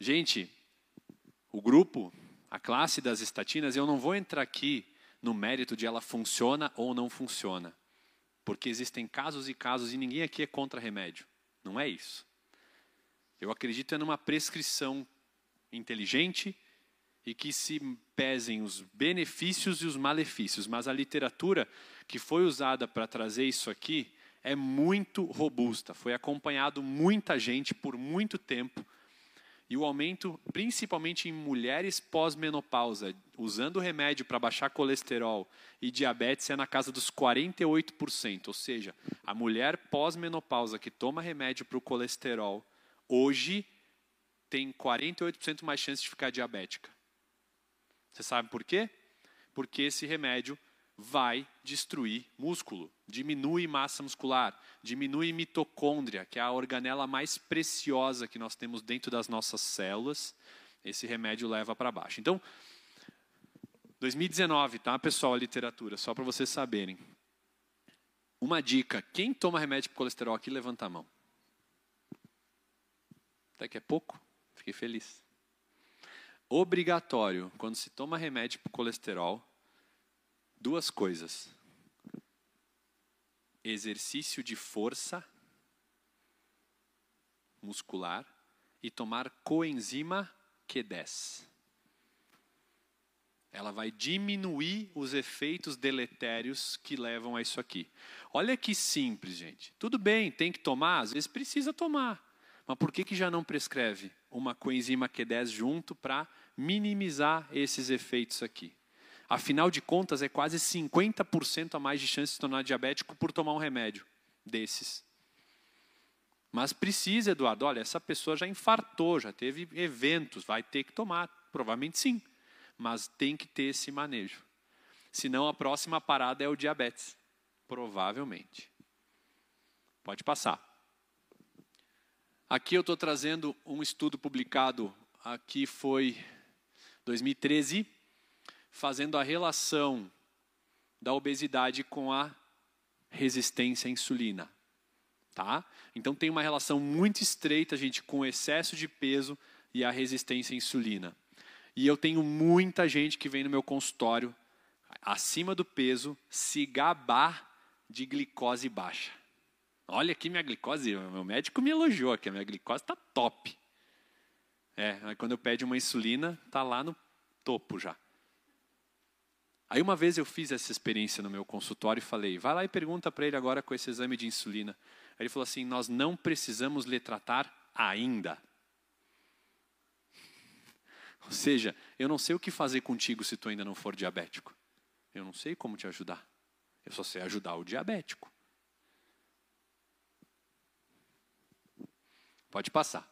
Gente, o grupo, a classe das estatinas, eu não vou entrar aqui no mérito de ela funciona ou não funciona. Porque existem casos e casos e ninguém aqui é contra remédio. Não é isso. Eu acredito é numa prescrição inteligente e que se pesem os benefícios e os malefícios, mas a literatura que foi usada para trazer isso aqui é muito robusta, foi acompanhado muita gente por muito tempo. E o aumento, principalmente em mulheres pós-menopausa, usando remédio para baixar colesterol e diabetes, é na casa dos 48%. Ou seja, a mulher pós-menopausa que toma remédio para o colesterol, hoje tem 48% mais chance de ficar diabética. Você sabe por quê? Porque esse remédio vai destruir músculo, diminui massa muscular, diminui mitocôndria, que é a organela mais preciosa que nós temos dentro das nossas células. Esse remédio leva para baixo. Então, 2019, tá, pessoal, a literatura, só para vocês saberem. Uma dica: quem toma remédio para colesterol aqui, levanta a mão. Até que é pouco, fiquei feliz. Obrigatório, quando se toma remédio para colesterol, duas coisas: exercício de força muscular e tomar coenzima Q10. Ela vai diminuir os efeitos deletérios que levam a isso aqui. Olha que simples, gente. Tudo bem, tem que tomar, às vezes precisa tomar. Mas por que, que já não prescreve uma coenzima Q10 junto para minimizar esses efeitos aqui? Afinal de contas, é quase 50% a mais de chance de se tornar diabético por tomar um remédio desses. Mas precisa, Eduardo, olha, essa pessoa já infartou, já teve eventos, vai ter que tomar. Provavelmente sim, mas tem que ter esse manejo. Senão a próxima parada é o diabetes. Provavelmente. Pode passar. Aqui eu estou trazendo um estudo publicado, aqui foi 2013, fazendo a relação da obesidade com a resistência à insulina. Tá? Então tem uma relação muito estreita, gente, com o excesso de peso e a resistência à insulina. E eu tenho muita gente que vem no meu consultório acima do peso se gabar de glicose baixa. Olha aqui minha glicose, meu médico me elogiou que a minha glicose está top. É, quando eu pede uma insulina, está lá no topo já. Aí uma vez eu fiz essa experiência no meu consultório e falei, vai lá e pergunta para ele agora com esse exame de insulina. Aí ele falou assim, nós não precisamos lhe tratar ainda. Ou seja, eu não sei o que fazer contigo se tu ainda não for diabético. Eu não sei como te ajudar. Eu só sei ajudar o diabético. Pode passar.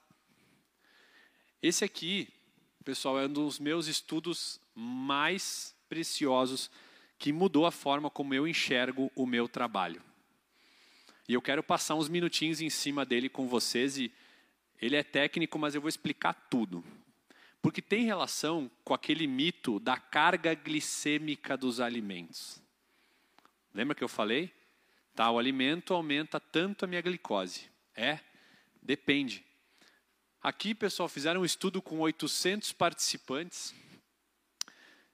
Esse aqui, pessoal, é um dos meus estudos mais preciosos que mudou a forma como eu enxergo o meu trabalho. E eu quero passar uns minutinhos em cima dele com vocês e ele é técnico, mas eu vou explicar tudo. Porque tem relação com aquele mito da carga glicêmica dos alimentos. Lembra que eu falei? Tá, o alimento aumenta tanto a minha glicose. É? Depende. Aqui, pessoal, fizeram um estudo com 800 participantes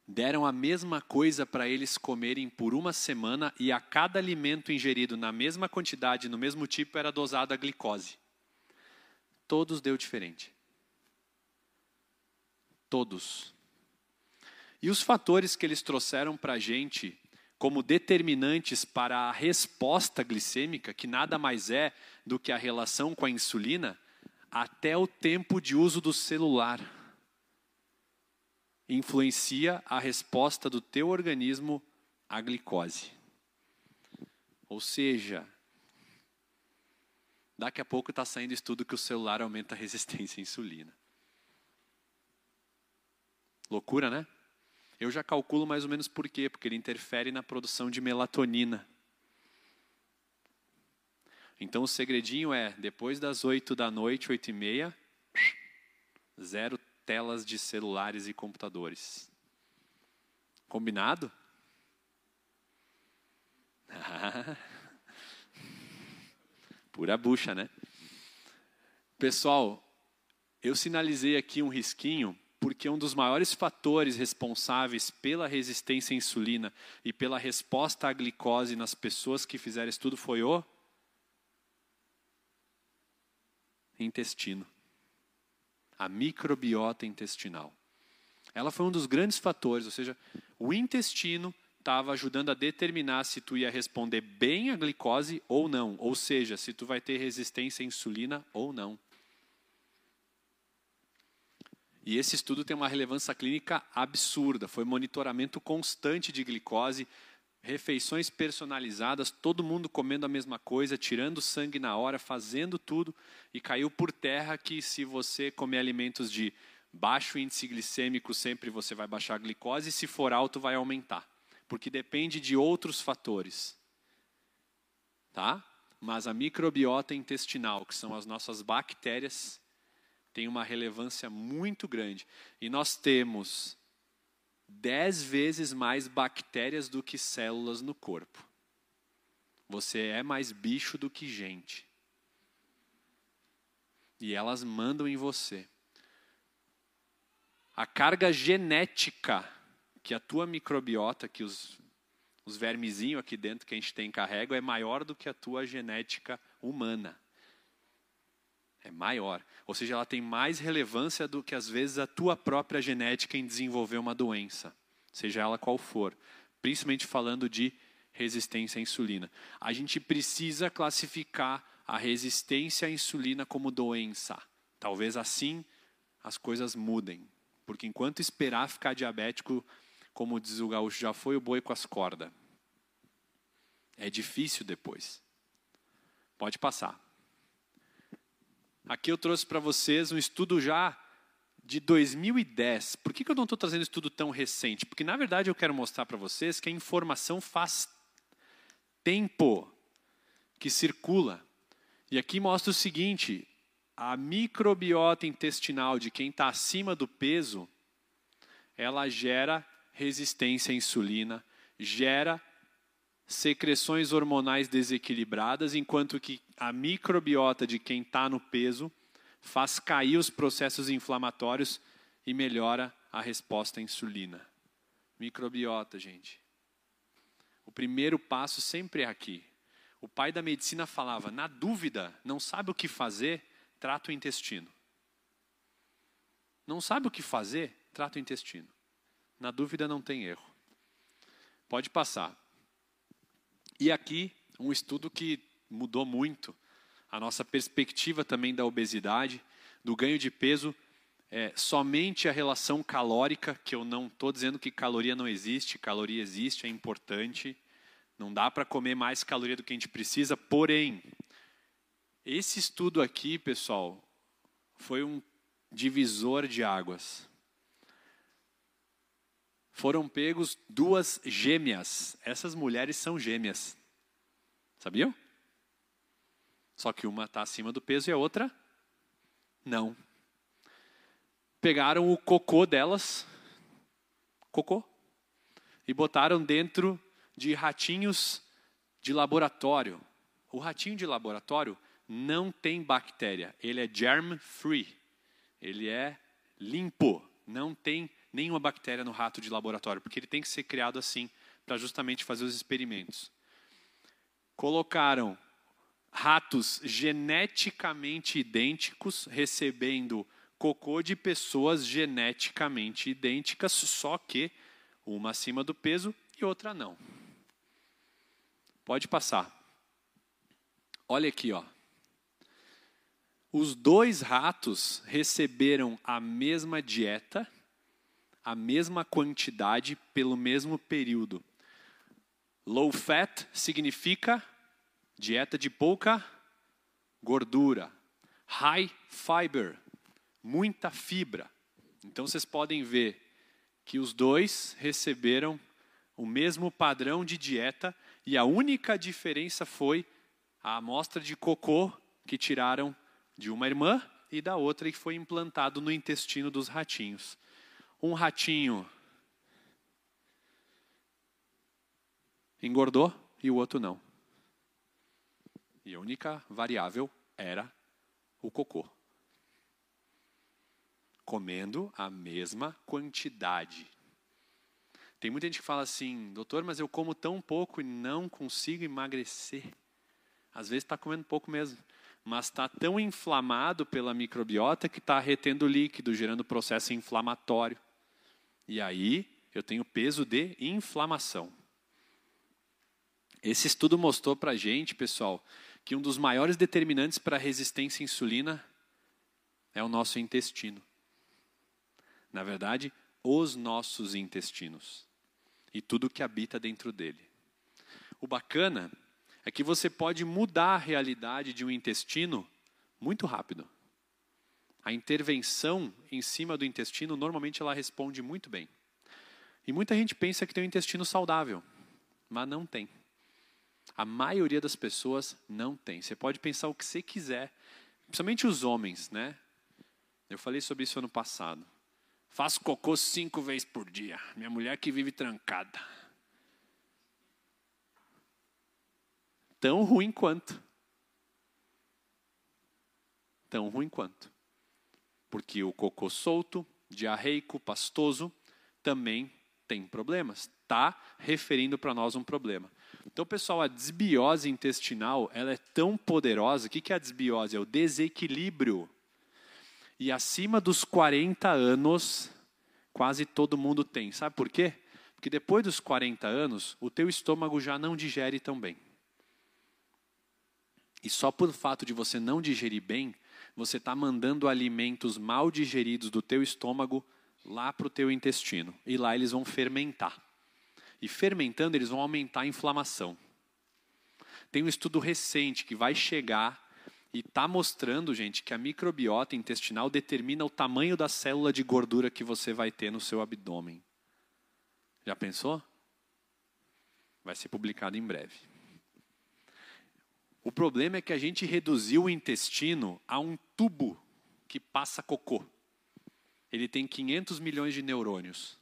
deram a mesma coisa para eles comerem por uma semana e a cada alimento ingerido na mesma quantidade, no mesmo tipo, era dosada a glicose. Todos deu diferente. Todos. E os fatores que eles trouxeram para a gente como determinantes para a resposta glicêmica, que nada mais é do que a relação com a insulina, até o tempo de uso do celular influencia a resposta do teu organismo à glicose. Ou seja, daqui a pouco está saindo estudo que o celular aumenta a resistência à insulina. Loucura, né? Eu já calculo mais ou menos por quê, porque ele interfere na produção de melatonina. Então o segredinho é, depois das 8 da noite, 8 e meia, zero telas de celulares e computadores. Combinado? Pura bucha, né? Pessoal, eu sinalizei aqui um risquinho porque um dos maiores fatores responsáveis pela resistência à insulina e pela resposta à glicose nas pessoas que fizeram estudo foi o intestino. A microbiota intestinal. Ela foi um dos grandes fatores, ou seja, o intestino estava ajudando a determinar se tu ia responder bem à glicose ou não, ou seja, se tu vai ter resistência à insulina ou não. E esse estudo tem uma relevância clínica absurda. Foi monitoramento constante de glicose, refeições personalizadas, todo mundo comendo a mesma coisa, tirando sangue na hora, fazendo tudo, e caiu por terra que se você comer alimentos de baixo índice glicêmico, sempre você vai baixar a glicose, e se for alto, vai aumentar. Porque depende de outros fatores. Tá? Mas a microbiota intestinal, que são as nossas bactérias, tem uma relevância muito grande. E nós temos dez vezes mais bactérias do que células no corpo. Você é mais bicho do que gente. E elas mandam em você. A carga genética que a tua microbiota, que os, os vermezinhos aqui dentro que a gente tem carrega, é maior do que a tua genética humana é maior. Ou seja, ela tem mais relevância do que às vezes a tua própria genética em desenvolver uma doença, seja ela qual for, principalmente falando de resistência à insulina. A gente precisa classificar a resistência à insulina como doença. Talvez assim as coisas mudem. Porque enquanto esperar ficar diabético, como diz o gaúcho, já foi o boi com as cordas. É difícil depois. Pode passar. Aqui eu trouxe para vocês um estudo já de 2010. Por que, que eu não estou trazendo estudo tão recente? Porque, na verdade, eu quero mostrar para vocês que a informação faz tempo que circula. E aqui mostra o seguinte: a microbiota intestinal de quem está acima do peso, ela gera resistência à insulina, gera secreções hormonais desequilibradas, enquanto que a microbiota de quem está no peso faz cair os processos inflamatórios e melhora a resposta à insulina. Microbiota, gente. O primeiro passo sempre é aqui. O pai da medicina falava: na dúvida, não sabe o que fazer, trata o intestino. Não sabe o que fazer, trata o intestino. Na dúvida, não tem erro. Pode passar. E aqui, um estudo que mudou muito a nossa perspectiva também da obesidade, do ganho de peso, é, somente a relação calórica, que eu não estou dizendo que caloria não existe, caloria existe, é importante, não dá para comer mais caloria do que a gente precisa, porém, esse estudo aqui, pessoal, foi um divisor de águas. Foram pegos duas gêmeas. Essas mulheres são gêmeas. Sabiam? Só que uma está acima do peso e a outra não. Pegaram o cocô delas, cocô, e botaram dentro de ratinhos de laboratório. O ratinho de laboratório não tem bactéria, ele é germ free. Ele é limpo, não tem nenhuma bactéria no rato de laboratório, porque ele tem que ser criado assim para justamente fazer os experimentos. Colocaram ratos geneticamente idênticos recebendo cocô de pessoas geneticamente idênticas, só que uma acima do peso e outra não. Pode passar. Olha aqui, ó. Os dois ratos receberam a mesma dieta, a mesma quantidade pelo mesmo período. Low fat significa Dieta de pouca gordura. High fiber, muita fibra. Então vocês podem ver que os dois receberam o mesmo padrão de dieta e a única diferença foi a amostra de cocô que tiraram de uma irmã e da outra que foi implantado no intestino dos ratinhos. Um ratinho engordou e o outro não. E a única variável era o cocô. Comendo a mesma quantidade. Tem muita gente que fala assim, doutor, mas eu como tão pouco e não consigo emagrecer. Às vezes está comendo pouco mesmo, mas está tão inflamado pela microbiota que está retendo líquido, gerando processo inflamatório. E aí eu tenho peso de inflamação. Esse estudo mostrou para a gente, pessoal, que um dos maiores determinantes para a resistência à insulina é o nosso intestino. Na verdade, os nossos intestinos e tudo que habita dentro dele. O bacana é que você pode mudar a realidade de um intestino muito rápido. A intervenção em cima do intestino, normalmente ela responde muito bem. E muita gente pensa que tem um intestino saudável, mas não tem. A maioria das pessoas não tem. Você pode pensar o que você quiser, principalmente os homens, né? Eu falei sobre isso ano passado. Faço cocô cinco vezes por dia. Minha mulher que vive trancada. Tão ruim quanto. Tão ruim quanto. Porque o cocô solto, diarreico, pastoso, também tem problemas. Está referindo para nós um problema. Então, pessoal, a desbiose intestinal ela é tão poderosa. O que é a desbiose? É o desequilíbrio. E acima dos 40 anos, quase todo mundo tem. Sabe por quê? Porque depois dos 40 anos, o teu estômago já não digere tão bem. E só por fato de você não digerir bem, você está mandando alimentos mal digeridos do teu estômago lá para o teu intestino. E lá eles vão fermentar. E fermentando, eles vão aumentar a inflamação. Tem um estudo recente que vai chegar e está mostrando, gente, que a microbiota intestinal determina o tamanho da célula de gordura que você vai ter no seu abdômen. Já pensou? Vai ser publicado em breve. O problema é que a gente reduziu o intestino a um tubo que passa cocô. Ele tem 500 milhões de neurônios.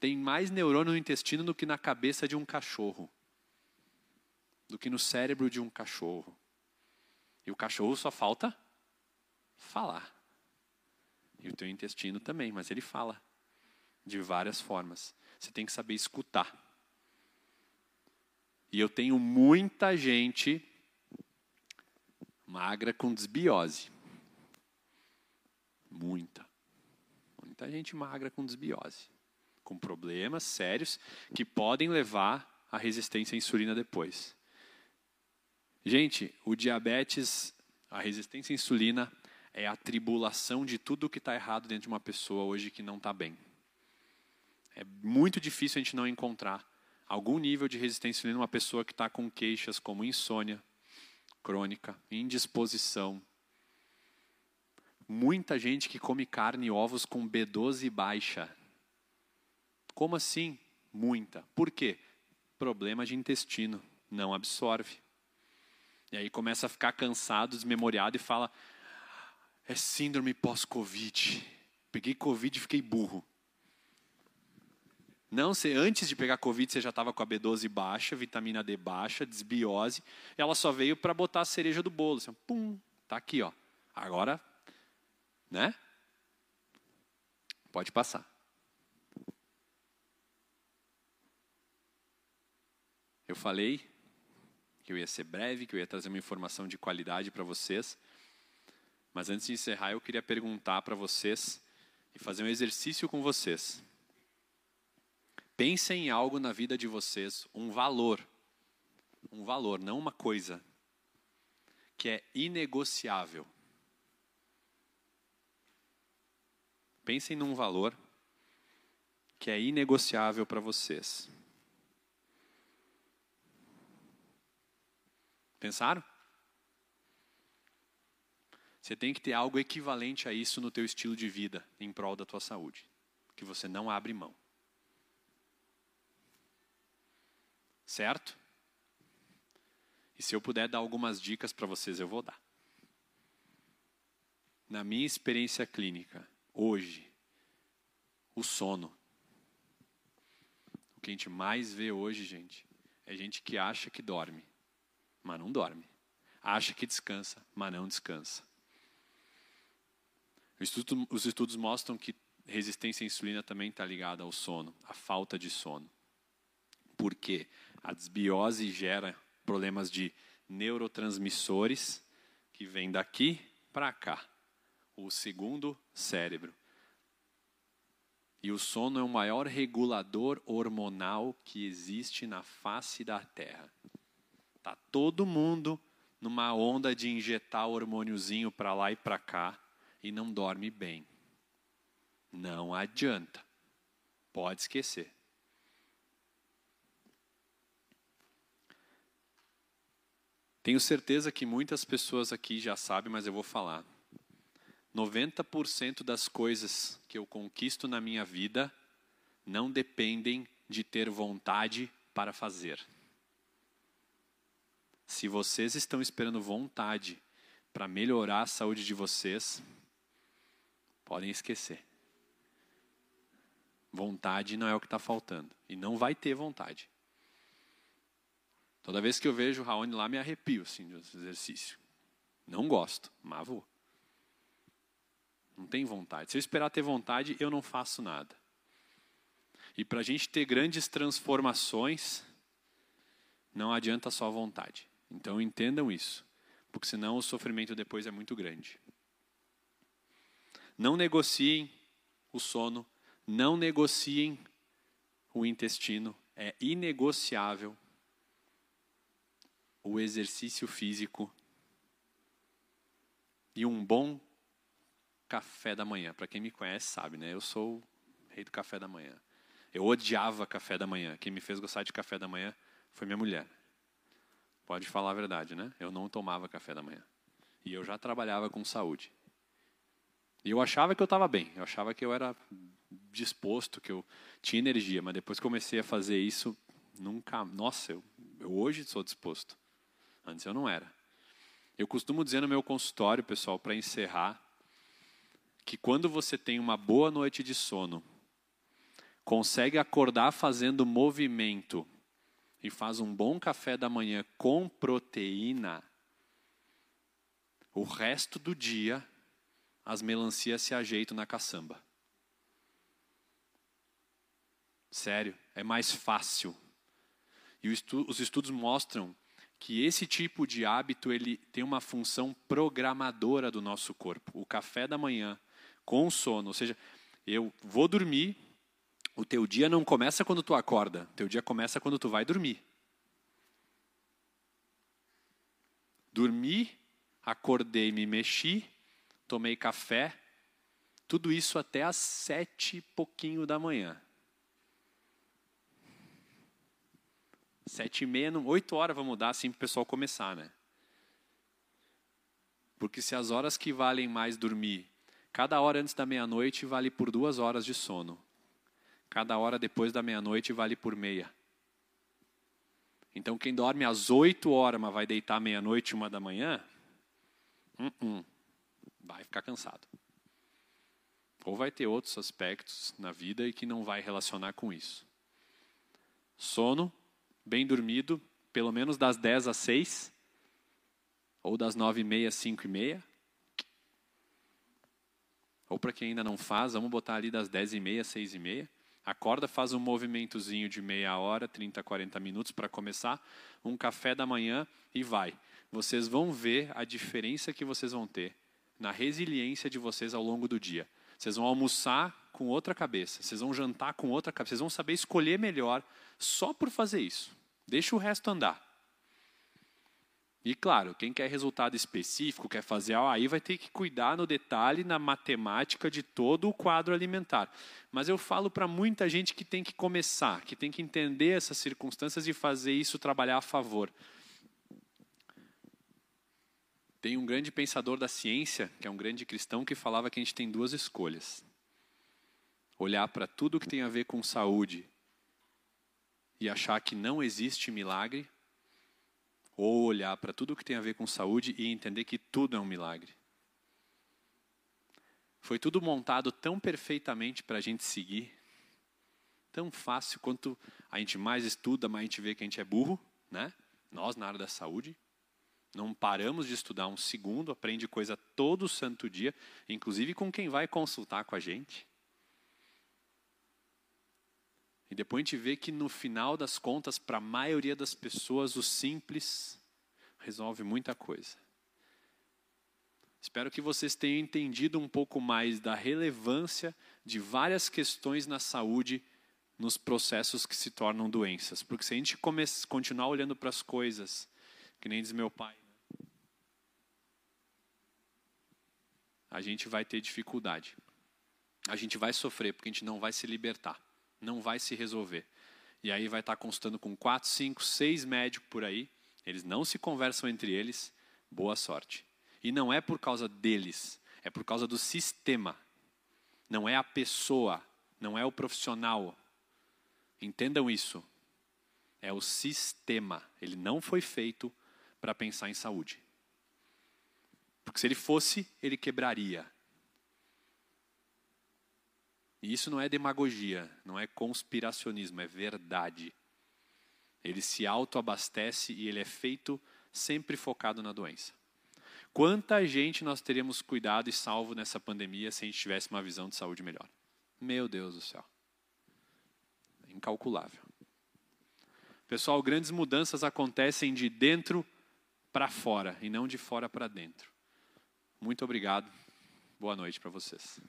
Tem mais neurônio no intestino do que na cabeça de um cachorro, do que no cérebro de um cachorro. E o cachorro só falta falar. E o teu intestino também, mas ele fala de várias formas. Você tem que saber escutar. E eu tenho muita gente magra com desbiose. Muita. Muita gente magra com desbiose com problemas sérios que podem levar à resistência à insulina depois. Gente, o diabetes, a resistência à insulina é a tribulação de tudo que está errado dentro de uma pessoa hoje que não está bem. É muito difícil a gente não encontrar algum nível de resistência insulina uma pessoa que está com queixas como insônia crônica, indisposição. Muita gente que come carne e ovos com B12 baixa, como assim? Muita. Por quê? Problema de intestino, não absorve. E aí começa a ficar cansado, desmemoriado e fala: é síndrome pós-Covid. Peguei Covid e fiquei burro. Não, você, antes de pegar Covid, você já estava com a B12 baixa, vitamina D baixa, desbiose. Ela só veio para botar a cereja do bolo. Assim, pum, tá aqui, ó. Agora, né? Pode passar. Eu falei que eu ia ser breve, que eu ia trazer uma informação de qualidade para vocês. Mas antes de encerrar, eu queria perguntar para vocês e fazer um exercício com vocês. Pensem em algo na vida de vocês, um valor, um valor, não uma coisa, que é inegociável. Pensem num valor que é inegociável para vocês. Pensaram? Você tem que ter algo equivalente a isso no teu estilo de vida em prol da tua saúde, que você não abre mão. Certo? E se eu puder dar algumas dicas para vocês, eu vou dar. Na minha experiência clínica, hoje, o sono. O que a gente mais vê hoje, gente, é gente que acha que dorme, mas não dorme. Acha que descansa, mas não descansa. Os estudos mostram que resistência à insulina também está ligada ao sono, à falta de sono. Por quê? A desbiose gera problemas de neurotransmissores que vêm daqui para cá, o segundo cérebro. E o sono é o maior regulador hormonal que existe na face da Terra. Tá todo mundo numa onda de injetar hormôniozinho para lá e para cá e não dorme bem. Não adianta. Pode esquecer. Tenho certeza que muitas pessoas aqui já sabem, mas eu vou falar. 90% das coisas que eu conquisto na minha vida não dependem de ter vontade para fazer. Se vocês estão esperando vontade para melhorar a saúde de vocês, podem esquecer. Vontade não é o que está faltando. E não vai ter vontade. Toda vez que eu vejo o Raoni lá, me arrepio assim, do exercício. Não gosto, mas vou. Não tem vontade. Se eu esperar ter vontade, eu não faço nada. E para a gente ter grandes transformações, não adianta só vontade. Então entendam isso, porque senão o sofrimento depois é muito grande. Não negociem o sono, não negociem o intestino, é inegociável o exercício físico e um bom café da manhã. Para quem me conhece sabe, né? Eu sou o rei do café da manhã. Eu odiava café da manhã. Quem me fez gostar de café da manhã foi minha mulher. Pode falar a verdade, né? Eu não tomava café da manhã. E eu já trabalhava com saúde. E eu achava que eu estava bem. Eu achava que eu era disposto, que eu tinha energia. Mas depois que comecei a fazer isso, nunca. Nossa, eu, eu hoje sou disposto. Antes eu não era. Eu costumo dizer no meu consultório, pessoal, para encerrar, que quando você tem uma boa noite de sono, consegue acordar fazendo movimento e faz um bom café da manhã com proteína, o resto do dia as melancias se ajeitam na caçamba. Sério, é mais fácil. E os estudos mostram que esse tipo de hábito ele tem uma função programadora do nosso corpo. O café da manhã com sono, ou seja, eu vou dormir, o teu dia não começa quando tu acorda, o teu dia começa quando tu vai dormir. Dormi, acordei, me mexi, tomei café, tudo isso até às sete e pouquinho da manhã. Sete e meia, oito horas vamos mudar assim para o pessoal começar, né? Porque se as horas que valem mais dormir, cada hora antes da meia-noite vale por duas horas de sono. Cada hora depois da meia-noite vale por meia. Então quem dorme às oito horas, mas vai deitar meia-noite, uma da manhã, uh -uh, vai ficar cansado. Ou vai ter outros aspectos na vida e que não vai relacionar com isso. Sono bem dormido, pelo menos das 10 às 6, ou das 9 e meia às 5 e meia. Ou para quem ainda não faz, vamos botar ali das 10 e meia às 6 e meia. Acorda, faz um movimentozinho de meia hora, 30, 40 minutos para começar, um café da manhã e vai. Vocês vão ver a diferença que vocês vão ter na resiliência de vocês ao longo do dia. Vocês vão almoçar com outra cabeça, vocês vão jantar com outra cabeça, vocês vão saber escolher melhor só por fazer isso. Deixa o resto andar. E claro, quem quer resultado específico, quer fazer aí vai ter que cuidar no detalhe, na matemática de todo o quadro alimentar. Mas eu falo para muita gente que tem que começar, que tem que entender essas circunstâncias e fazer isso trabalhar a favor. Tem um grande pensador da ciência, que é um grande cristão, que falava que a gente tem duas escolhas: olhar para tudo que tem a ver com saúde e achar que não existe milagre, ou olhar para tudo que tem a ver com saúde e entender que tudo é um milagre. Foi tudo montado tão perfeitamente para a gente seguir, tão fácil quanto a gente mais estuda, mais a gente vê que a gente é burro, né? Nós na área da saúde não paramos de estudar um segundo, aprende coisa todo santo dia, inclusive com quem vai consultar com a gente. E depois a gente vê que no final das contas, para a maioria das pessoas, o simples resolve muita coisa. Espero que vocês tenham entendido um pouco mais da relevância de várias questões na saúde nos processos que se tornam doenças. Porque se a gente continuar olhando para as coisas, que nem diz meu pai, né? a gente vai ter dificuldade. A gente vai sofrer porque a gente não vai se libertar não vai se resolver. E aí vai estar constando com quatro, cinco, seis médicos por aí, eles não se conversam entre eles, boa sorte. E não é por causa deles, é por causa do sistema. Não é a pessoa, não é o profissional. Entendam isso. É o sistema. Ele não foi feito para pensar em saúde. Porque se ele fosse, ele quebraria. E isso não é demagogia, não é conspiracionismo, é verdade. Ele se autoabastece e ele é feito sempre focado na doença. Quanta gente nós teríamos cuidado e salvo nessa pandemia se a gente tivesse uma visão de saúde melhor? Meu Deus do céu. Incalculável. Pessoal, grandes mudanças acontecem de dentro para fora e não de fora para dentro. Muito obrigado. Boa noite para vocês.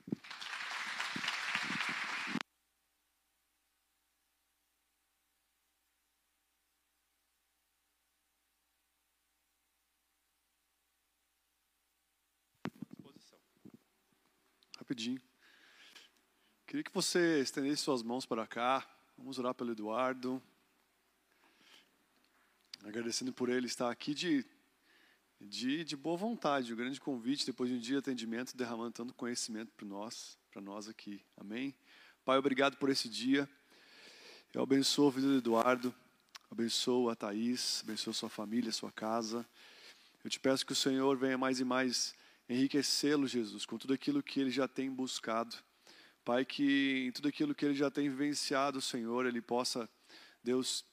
rapidinho. Queria que você estendesse suas mãos para cá. Vamos orar pelo Eduardo. Agradecendo por ele estar aqui de, de, de boa vontade. O grande convite, depois de um dia de atendimento, derramando tanto conhecimento para nós, para nós aqui. Amém? Pai, obrigado por esse dia. Eu abençoo a vida do Eduardo. Abençoo a Thaís. Abençoo a sua família, sua casa. Eu te peço que o Senhor venha mais e mais enriquecê-lo, Jesus, com tudo aquilo que ele já tem buscado. Pai, que em tudo aquilo que ele já tem vivenciado, Senhor, ele possa, Deus,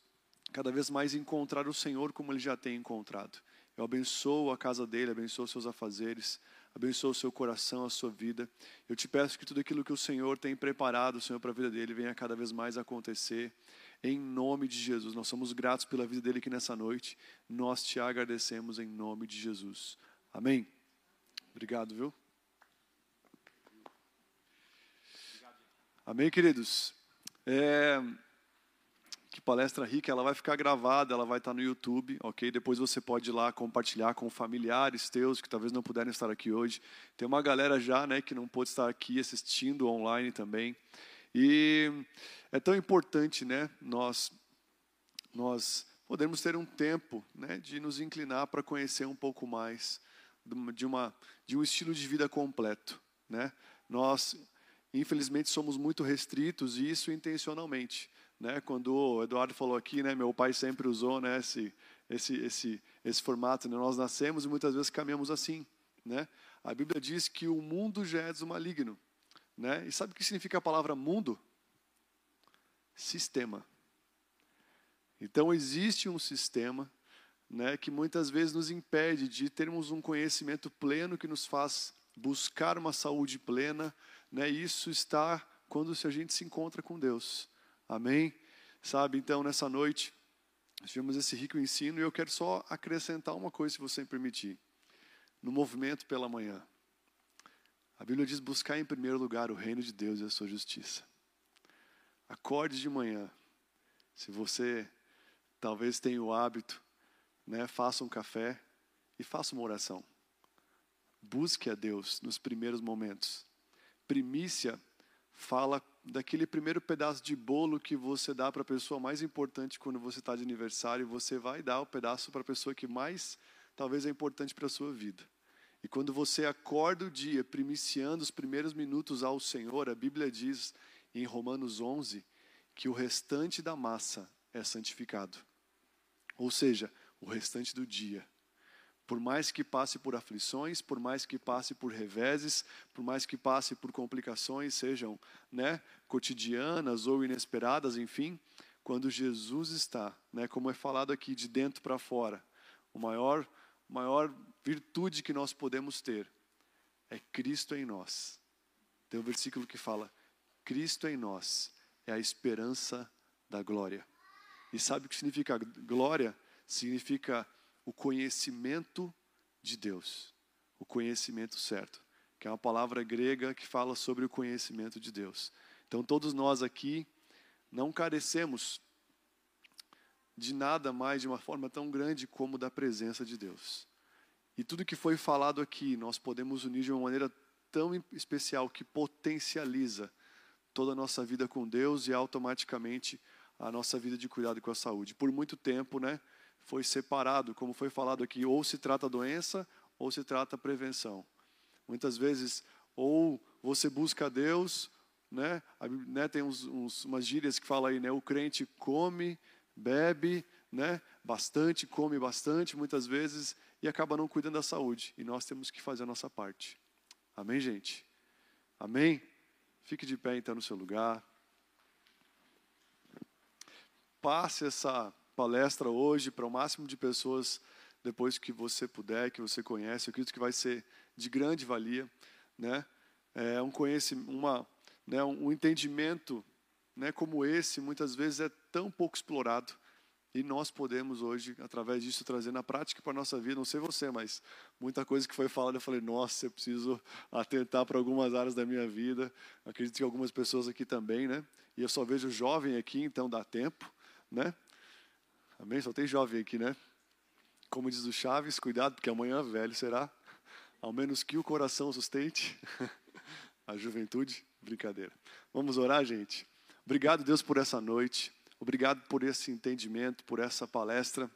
cada vez mais encontrar o Senhor como ele já tem encontrado. Eu abençoo a casa dele, abençoo seus afazeres, abençoo o seu coração, a sua vida. Eu te peço que tudo aquilo que o Senhor tem preparado, Senhor, para a vida dele venha cada vez mais acontecer. Em nome de Jesus, nós somos gratos pela vida dele aqui nessa noite. Nós te agradecemos em nome de Jesus. Amém. Obrigado, viu? Amém, queridos? É, que palestra rica, ela vai ficar gravada, ela vai estar no YouTube, ok? Depois você pode ir lá compartilhar com familiares teus que talvez não puderem estar aqui hoje. Tem uma galera já, né, que não pôde estar aqui assistindo online também. E é tão importante, né, nós nós podemos ter um tempo, né, de nos inclinar para conhecer um pouco mais de, uma, de um estilo de vida completo. Né? Nós, infelizmente, somos muito restritos e isso intencionalmente. Né? Quando o Eduardo falou aqui, né, meu pai sempre usou né, esse, esse, esse, esse formato. Né? Nós nascemos e muitas vezes caminhamos assim. Né? A Bíblia diz que o mundo já é do maligno. Né? E sabe o que significa a palavra mundo? Sistema. Então existe um sistema né, que muitas vezes nos impede de termos um conhecimento pleno que nos faz buscar uma saúde plena. Né, isso está quando a gente se encontra com Deus. Amém? Sabe, então, nessa noite, nós tivemos esse rico ensino e eu quero só acrescentar uma coisa, se você me permitir. No movimento pela manhã. A Bíblia diz: buscar em primeiro lugar o reino de Deus e a sua justiça. Acorde de manhã. Se você talvez tenha o hábito né, faça um café e faça uma oração. Busque a Deus nos primeiros momentos. Primícia fala daquele primeiro pedaço de bolo que você dá para a pessoa mais importante quando você está de aniversário. Você vai dar o pedaço para a pessoa que mais talvez é importante para a sua vida. E quando você acorda o dia primiciando os primeiros minutos ao Senhor, a Bíblia diz em Romanos 11 que o restante da massa é santificado. Ou seja, o restante do dia. Por mais que passe por aflições, por mais que passe por reveses, por mais que passe por complicações, sejam né, cotidianas ou inesperadas, enfim, quando Jesus está, né, como é falado aqui, de dentro para fora, o maior, maior virtude que nós podemos ter é Cristo em nós. Tem um versículo que fala: Cristo em nós é a esperança da glória. E sabe o que significa glória? Significa o conhecimento de Deus, o conhecimento certo, que é uma palavra grega que fala sobre o conhecimento de Deus. Então, todos nós aqui não carecemos de nada mais de uma forma tão grande como da presença de Deus. E tudo que foi falado aqui, nós podemos unir de uma maneira tão especial que potencializa toda a nossa vida com Deus e automaticamente a nossa vida de cuidado com a saúde. Por muito tempo, né, foi separado, como foi falado aqui, ou se trata doença ou se trata prevenção. Muitas vezes, ou você busca Deus, né, né tem uns, uns, umas gírias que fala aí, né, o crente come, bebe, né, bastante, come bastante, muitas vezes, e acaba não cuidando da saúde. E nós temos que fazer a nossa parte. Amém, gente? Amém? Fique de pé então no seu lugar. Passe essa palestra hoje para o máximo de pessoas depois que você puder, que você conhece. Eu acredito que vai ser de grande valia, né? É um conhecimento, uma, né, um entendimento, né, como esse, muitas vezes é tão pouco explorado. E nós podemos hoje, através disso, trazer na prática para nossa vida. Não sei você, mas muita coisa que foi falada, eu falei, nossa, eu preciso atentar para algumas áreas da minha vida. Acredito que algumas pessoas aqui também, né? E eu só vejo jovem aqui, então dá tempo, né? Amém? Só tem jovem aqui, né? Como diz o Chaves, cuidado, porque amanhã velho será. Ao menos que o coração sustente a juventude. Brincadeira. Vamos orar, gente? Obrigado, Deus, por essa noite. Obrigado por esse entendimento, por essa palestra.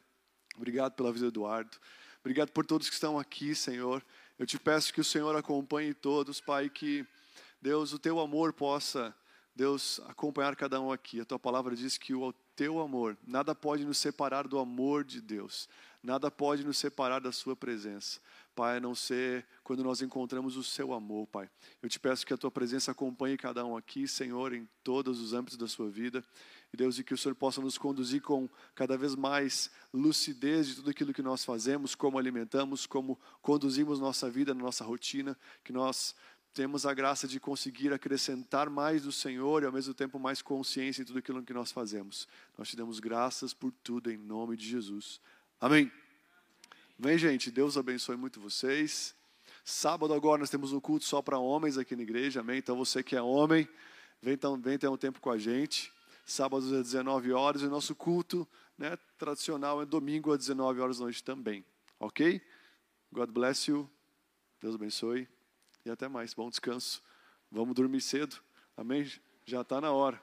Obrigado pela vida do Eduardo. Obrigado por todos que estão aqui, Senhor. Eu te peço que o Senhor acompanhe todos, Pai, que Deus, o teu amor possa, Deus, acompanhar cada um aqui. A tua palavra diz que o teu amor, nada pode nos separar do amor de Deus, nada pode nos separar da sua presença. Pai, a não ser quando nós encontramos o seu amor, Pai. Eu te peço que a tua presença acompanhe cada um aqui, Senhor, em todos os âmbitos da sua vida. E Deus, e que o Senhor possa nos conduzir com cada vez mais lucidez de tudo aquilo que nós fazemos, como alimentamos, como conduzimos nossa vida, nossa rotina, que nós temos a graça de conseguir acrescentar mais do Senhor e ao mesmo tempo mais consciência em tudo aquilo que nós fazemos. Nós te damos graças por tudo em nome de Jesus. Amém. Vem, gente, Deus abençoe muito vocês. Sábado agora nós temos um culto só para homens aqui na igreja, amém? Então você que é homem, vem, vem ter um tempo com a gente sábados às 19 horas, e nosso culto né, tradicional é domingo às 19 horas da noite também. Ok? God bless you. Deus abençoe. E até mais. Bom descanso. Vamos dormir cedo. Amém? Já está na hora.